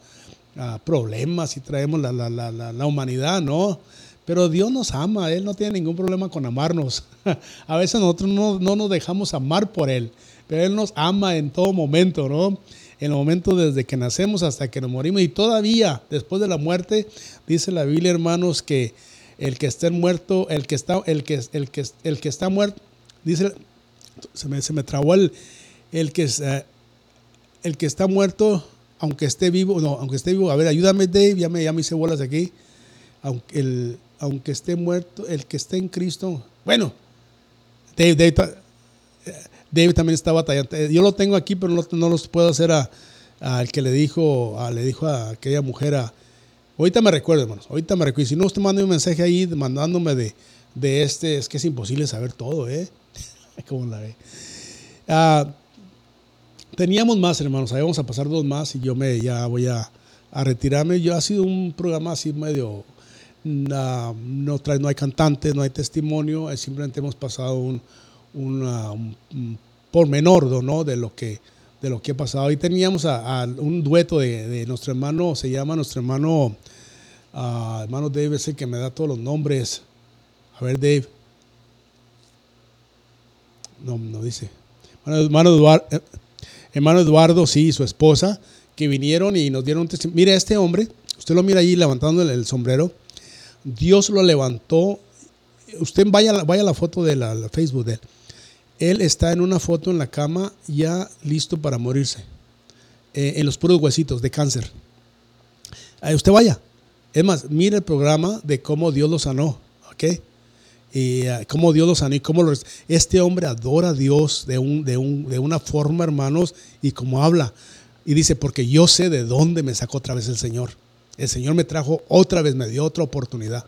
problemas y traemos la, la, la, humanidad, ¿no? Pero Dios nos ama, Él no tiene ningún problema con amarnos. [laughs] a veces nosotros no, no nos dejamos amar por Él, pero Él nos ama en todo momento, ¿no? en el momento desde que nacemos hasta que nos morimos. Y todavía, después de la muerte, dice la Biblia, hermanos, que el que esté muerto, el que está, el que, el que, el que está muerto, dice, se me, se me trabó el, el que, eh, el que está muerto, aunque esté vivo, no, aunque esté vivo, a ver, ayúdame Dave, ya me, ya me hice bolas aquí, aunque, el, aunque esté muerto, el que esté en Cristo, bueno, Dave, también está batallando. Yo lo tengo aquí, pero no, no los puedo hacer al que le dijo, a, le dijo a aquella mujer Ahorita me recuerdo, hermanos. Ahorita me recuerdo. Si no, usted manda un mensaje ahí mandándome de, de este. Es que es imposible saber todo, ¿eh? [laughs] ¿Cómo la ve? Ah, teníamos más, hermanos. Ahí vamos a pasar dos más y yo me ya voy a, a retirarme. Yo ha sido un programa así medio. No, no hay cantante, no hay testimonio. Simplemente hemos pasado un, un, pormenor ¿no? de, lo que, de lo que ha pasado. Y teníamos a, un dueto de, nuestro hermano, se llama nuestro hermano, uh, hermano Dave, es el que me da todos los nombres. A ver, Dave. No, no dice. Hermano Eduardo, eh, hermano Eduardo, sí, su esposa, que vinieron y nos dieron un testimonio. Mira, este hombre, usted lo mira allí levantando el, sombrero. Dios lo levantó. Usted vaya, vaya a la foto de la Facebook de él él está en una foto en la cama ya listo para morirse, eh, en los puros huesitos de cáncer. usted vaya, Es más, mire el programa de cómo Dios lo sanó, ¿ok? Y uh, cómo Dios lo sanó y cómo lo, este hombre adora a Dios de, un, de, un, de una forma, hermanos, y como habla. Y dice, porque yo sé de dónde me sacó otra vez el Señor. El Señor me trajo otra vez, me dio otra oportunidad.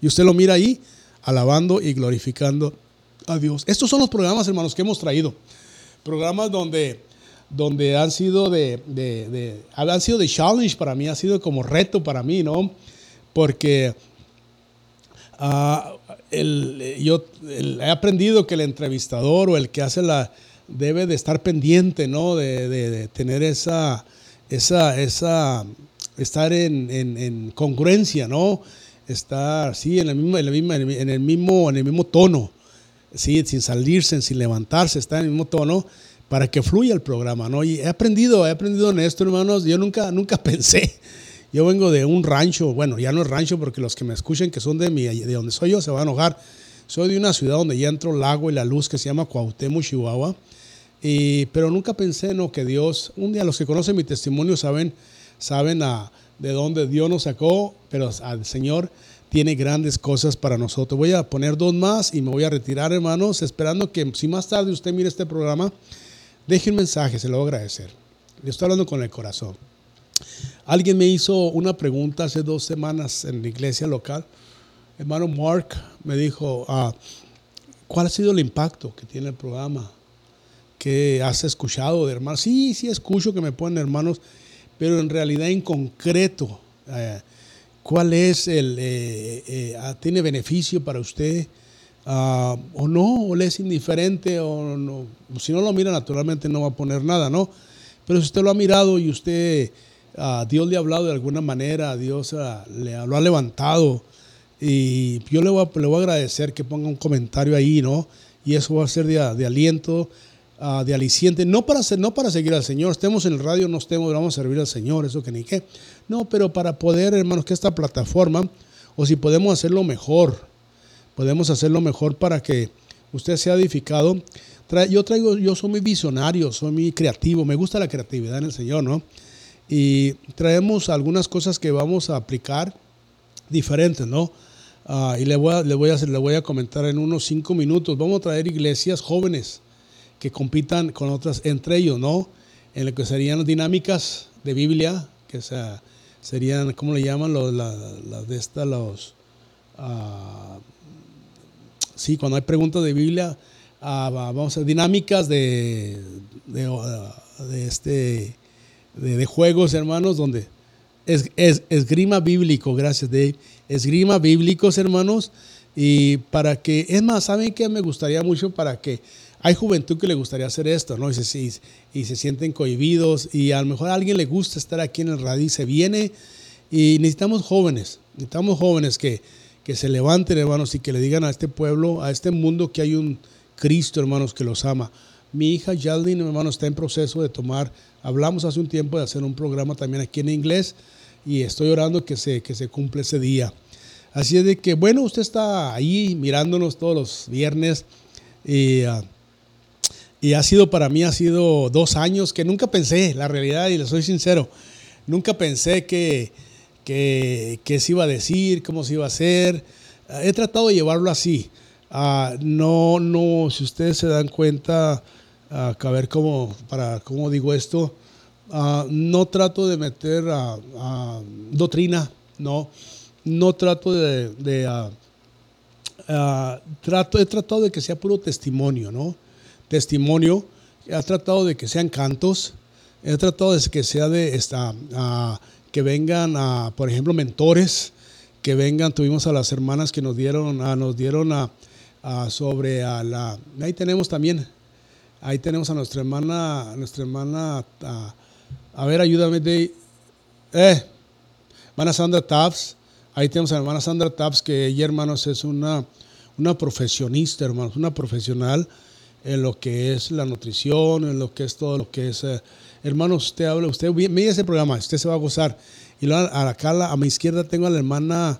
Y usted lo mira ahí, alabando y glorificando a Dios. Estos son los programas, hermanos, que hemos traído. Programas donde, donde han sido de, han sido de challenge para mí, ha sido como reto para mí, ¿no? Porque el, yo he aprendido que el entrevistador o el que hace la debe de estar pendiente, ¿no? De, de tener esa, esa, esa, estar en, en, en congruencia, ¿no? Estar, sí, en el mismo, en el mismo, en el mismo, en el mismo tono ¿sí? sin salirse, sin levantarse, está en el mismo tono para que fluya el programa, ¿no? Y he aprendido, he aprendido en esto, hermanos. Yo nunca, nunca [laughs] pensé. Yo vengo de un rancho, bueno, ya no es rancho porque los que me escuchen que son de, mi, de donde soy yo se van a enojar. Soy de una ciudad donde ya entró el lago y la luz que se llama Cuauhtémoc, Chihuahua. Y, pero nunca pensé, ¿no? Que Dios, un día los que conocen mi testimonio saben, saben a, de dónde Dios nos sacó, pero al Señor tiene grandes cosas para nosotros. Voy a poner dos más y me voy a retirar, hermanos, esperando que si más tarde usted mire este programa, deje un mensaje, se lo voy a agradecer. Le estoy hablando con el corazón. Alguien me hizo una pregunta hace dos semanas en la iglesia local. Hermano Mark me dijo, ah, ¿cuál ha sido el impacto que tiene el programa? ¿Qué has escuchado de hermanos? Sí, sí escucho que me ponen hermanos, pero en realidad en concreto, eh, cuál es el, eh, eh, ah, tiene beneficio para usted uh, o no, o le es indiferente, o no. Si no lo mira, naturalmente no va a poner nada, ¿no? Pero si usted lo ha mirado y usted, uh, Dios le ha hablado de alguna manera, Dios le, lo ha levantado, y yo le voy, a, le voy, a, agradecer que ponga un comentario ahí, ¿no? Y eso va a ser de, de aliento, de aliciente, no para, no para seguir al Señor, estemos en el radio, no estemos, vamos a servir al Señor, eso que ni qué no, pero para poder, hermanos, que esta plataforma, o si podemos hacerlo mejor, podemos hacerlo mejor para que usted sea edificado. Yo traigo, yo soy muy visionario, soy muy creativo, me gusta la creatividad en el Señor, ¿no? Y traemos algunas cosas que vamos a aplicar diferentes, ¿no? Uh, y le voy, a, le, voy a, le voy a comentar en unos cinco minutos. Vamos a traer iglesias jóvenes que compitan con otras entre ellos, ¿no? En lo que serían dinámicas de Biblia, que sea serían, ¿cómo le llaman? Los, las de estas, los... Uh, sí, cuando hay preguntas de Biblia, uh, vamos a dinámicas de, de, de este, de, juegos, hermanos, donde es, es, esgrima bíblico, gracias Dave, esgrima bíblicos, hermanos, y para que, es más, ¿saben qué me gustaría mucho? Para que hay juventud que le gustaría hacer esto, ¿no? Y se, sienten cohibidos y a lo mejor a alguien le gusta estar aquí en el radio y se viene y necesitamos jóvenes, necesitamos jóvenes que, que se levanten, hermanos, y que le digan a este pueblo, a este mundo que hay un Cristo, hermanos, que los ama. Mi hija Yaldin, hermano, está en proceso de tomar, hablamos hace un tiempo de hacer un programa también aquí en inglés y estoy orando que se, que se cumple ese día. Así es de que, bueno, usted está ahí mirándonos todos los viernes y... Uh, y ha sido para mí, ha sido dos años que nunca pensé, la realidad, y le soy sincero, nunca pensé que, que, que se iba a decir, cómo se iba a hacer. He tratado de llevarlo así. Uh, no, no, si ustedes se dan cuenta, uh, a ver cómo, para, cómo digo esto, uh, no trato de meter doctrina, no, no trato de, de trato, he tratado de que sea puro testimonio, ¿no? Testimonio, ha tratado de que sean cantos, he tratado de que sea de esta, uh, que vengan, a, por ejemplo, mentores, que vengan, tuvimos a las hermanas que nos dieron, a, nos dieron a, sobre a la, ahí tenemos también, ahí tenemos a nuestra hermana, nuestra hermana, a ver, ayúdame de, eh, hermana Sandra Taps, ahí tenemos a la hermana Sandra Taps, que ella, hermanos, es una, una profesionista, hermanos, una profesional, en lo que es la nutrición, en lo que es todo lo que es... Eh, hermanos, usted habla, usted mire ese programa, usted se va a gozar. Y luego acá a mi izquierda tengo a la hermana,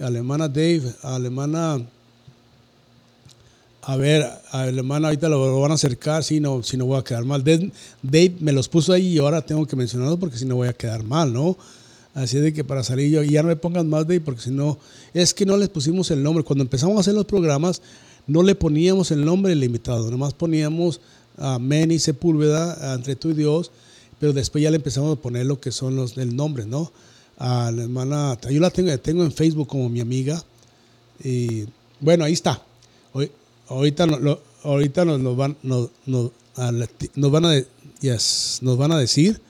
a la hermana Dave, a la hermana... A ver, a la hermana ahorita lo van a acercar, si no, si no voy a quedar mal. Dave, Dave, me los puso ahí y ahora tengo que mencionarlo porque si no voy a quedar mal, ¿no? Así de que para salir yo, ya no me pongan más de porque si no, es que no les pusimos el nombre. Cuando empezamos a hacer los programas, no le poníamos el nombre del invitado, nomás poníamos a Manny Sepúlveda, entre tú y Dios, pero después ya le empezamos a poner lo que son los el nombre, ¿no? A la hermana, yo la tengo, tengo en Facebook como mi amiga. Y bueno, ahí está. Hoy, ahorita, lo, ahorita nos, van, nos, nos, van a, nos van a decir.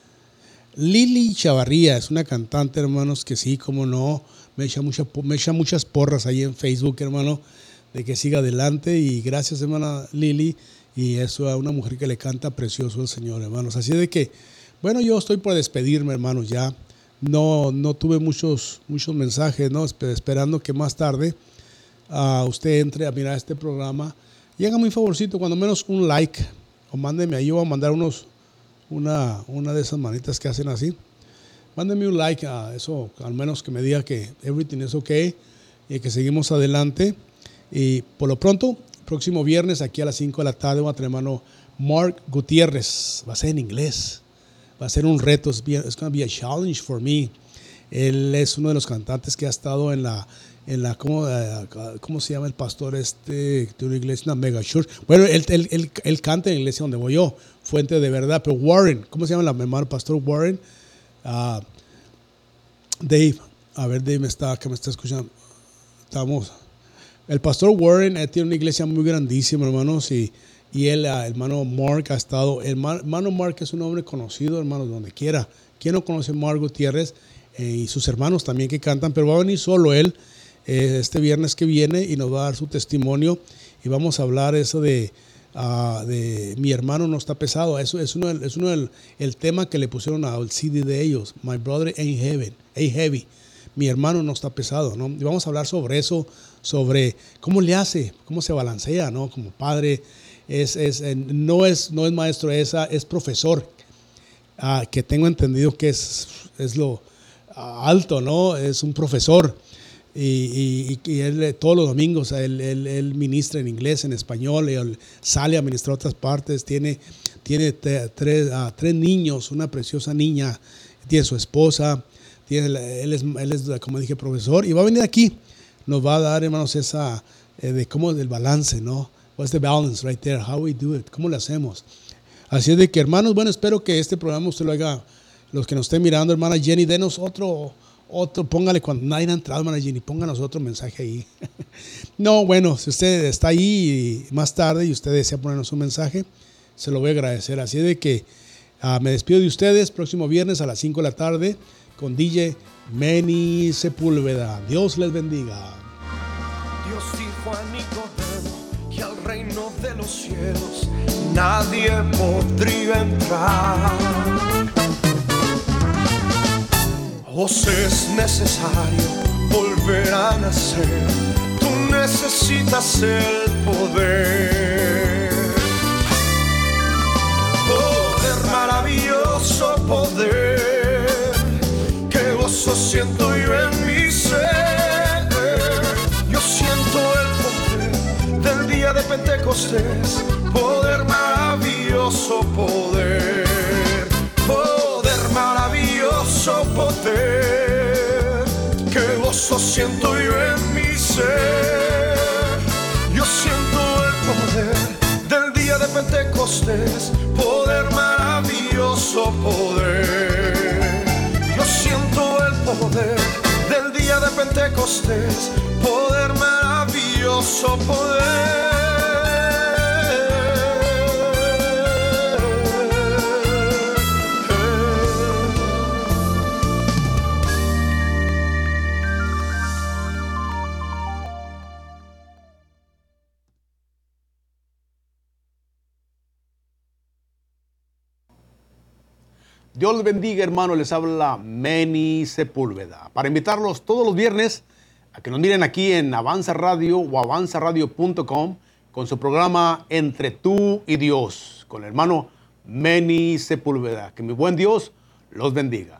Lili Chavarría es una cantante, hermanos, que sí, como no, me echa, mucha, me echa muchas porras ahí en Facebook, hermano, de que siga adelante. Y gracias, hermana Lili. Y eso a una mujer que le canta precioso al Señor, hermanos. Así de que, bueno, yo estoy por despedirme, hermanos, ya. No, no tuve muchos, muchos mensajes, ¿no? Esperando que más tarde uh, usted entre a mirar este programa. Y hágame un favorcito, cuando menos un like, o mándeme ahí, voy a mandar unos, una, una de esas manitas que hacen así. Mándeme un like a eso, al menos que me diga que everything is okay y que seguimos adelante. Y por lo pronto, próximo viernes, aquí a las 5 de la tarde, va a tener hermano Mark Gutiérrez. Va a ser en inglés. Va a ser un reto. Es going to be a challenge for me. Él es uno de los cantantes que ha estado en la, en la ¿cómo, eh, ¿cómo, se llama el pastor este de una iglesia, una mega church? Bueno, él, él, él, canta en la iglesia donde voy yo, Fuente de Verdad, pero Warren, ¿cómo se llama la hermano pastor Warren? Uh, Dave, a ver, Dave me está, que me está escuchando. Estamos. El pastor Warren tiene una iglesia muy grandísima, hermanos, y, y él, el hermano Mark, ha estado. El hermano Mark es un hombre conocido, hermanos, donde quiera. ¿Quién no conoce a Mark Gutiérrez? Eh, y sus hermanos también que cantan, pero va a venir solo él eh, este viernes que viene y nos va a dar su testimonio y vamos a hablar eso de, uh, de mi hermano no está pesado. Eso es uno, es uno del el tema que le pusieron al CD de ellos, My Brother Ain't Heaven, ain't Heavy. Mi hermano no está pesado, ¿no? Y vamos a hablar sobre eso, sobre cómo le hace, cómo se balancea, ¿no? Como padre, es, es, no, es, no es maestro, es, es profesor, uh, que tengo entendido que es, es lo alto, ¿no? Es un profesor y, él eh, todos los domingos él, ministra en inglés, en español, él sale a ministrar otras partes, tiene, tiene tres, tres niños, una preciosa niña, tiene su esposa, tiene, él, es, él es, como dije, profesor, y va a venir aquí, nos va a dar, hermanos, esa eh, de cómo el balance, ¿no? What's the balance right there? How we do it? ¿Cómo lo hacemos? Así es de que, hermanos, bueno, espero que este programa usted lo haga, los que nos estén mirando, hermana Jenny, denos otro otro, póngale cuando nadie ha entrado, hermana Jenny, pónganos otro mensaje ahí. [laughs] no, bueno, si usted está ahí más tarde y usted desea ponernos un mensaje, se lo voy a agradecer. Así de que ah, me despido de ustedes próximo viernes a las 5 de la tarde con DJ Meni Sepúlveda. Dios les bendiga. Dios dijo a Nicodemo que al reino de los cielos nadie podría entrar Vos es necesario volver a nacer, tú necesitas el poder. Poder, maravilloso poder, siento yo en mi ser. Yo siento el poder del día de Pentecostés, poder maravilloso poder poder, que gozo siento yo en mi ser. Yo siento el poder del día de Pentecostés, poder maravilloso poder. Pentecostés, poder maravilloso poder. Dios les bendiga, hermano. Les habla Meni Sepúlveda. Para invitarlos todos los viernes a que nos miren aquí en Avanza Radio o avanzaradio.com con su programa Entre tú y Dios con el hermano Meni Sepúlveda. Que mi buen Dios los bendiga.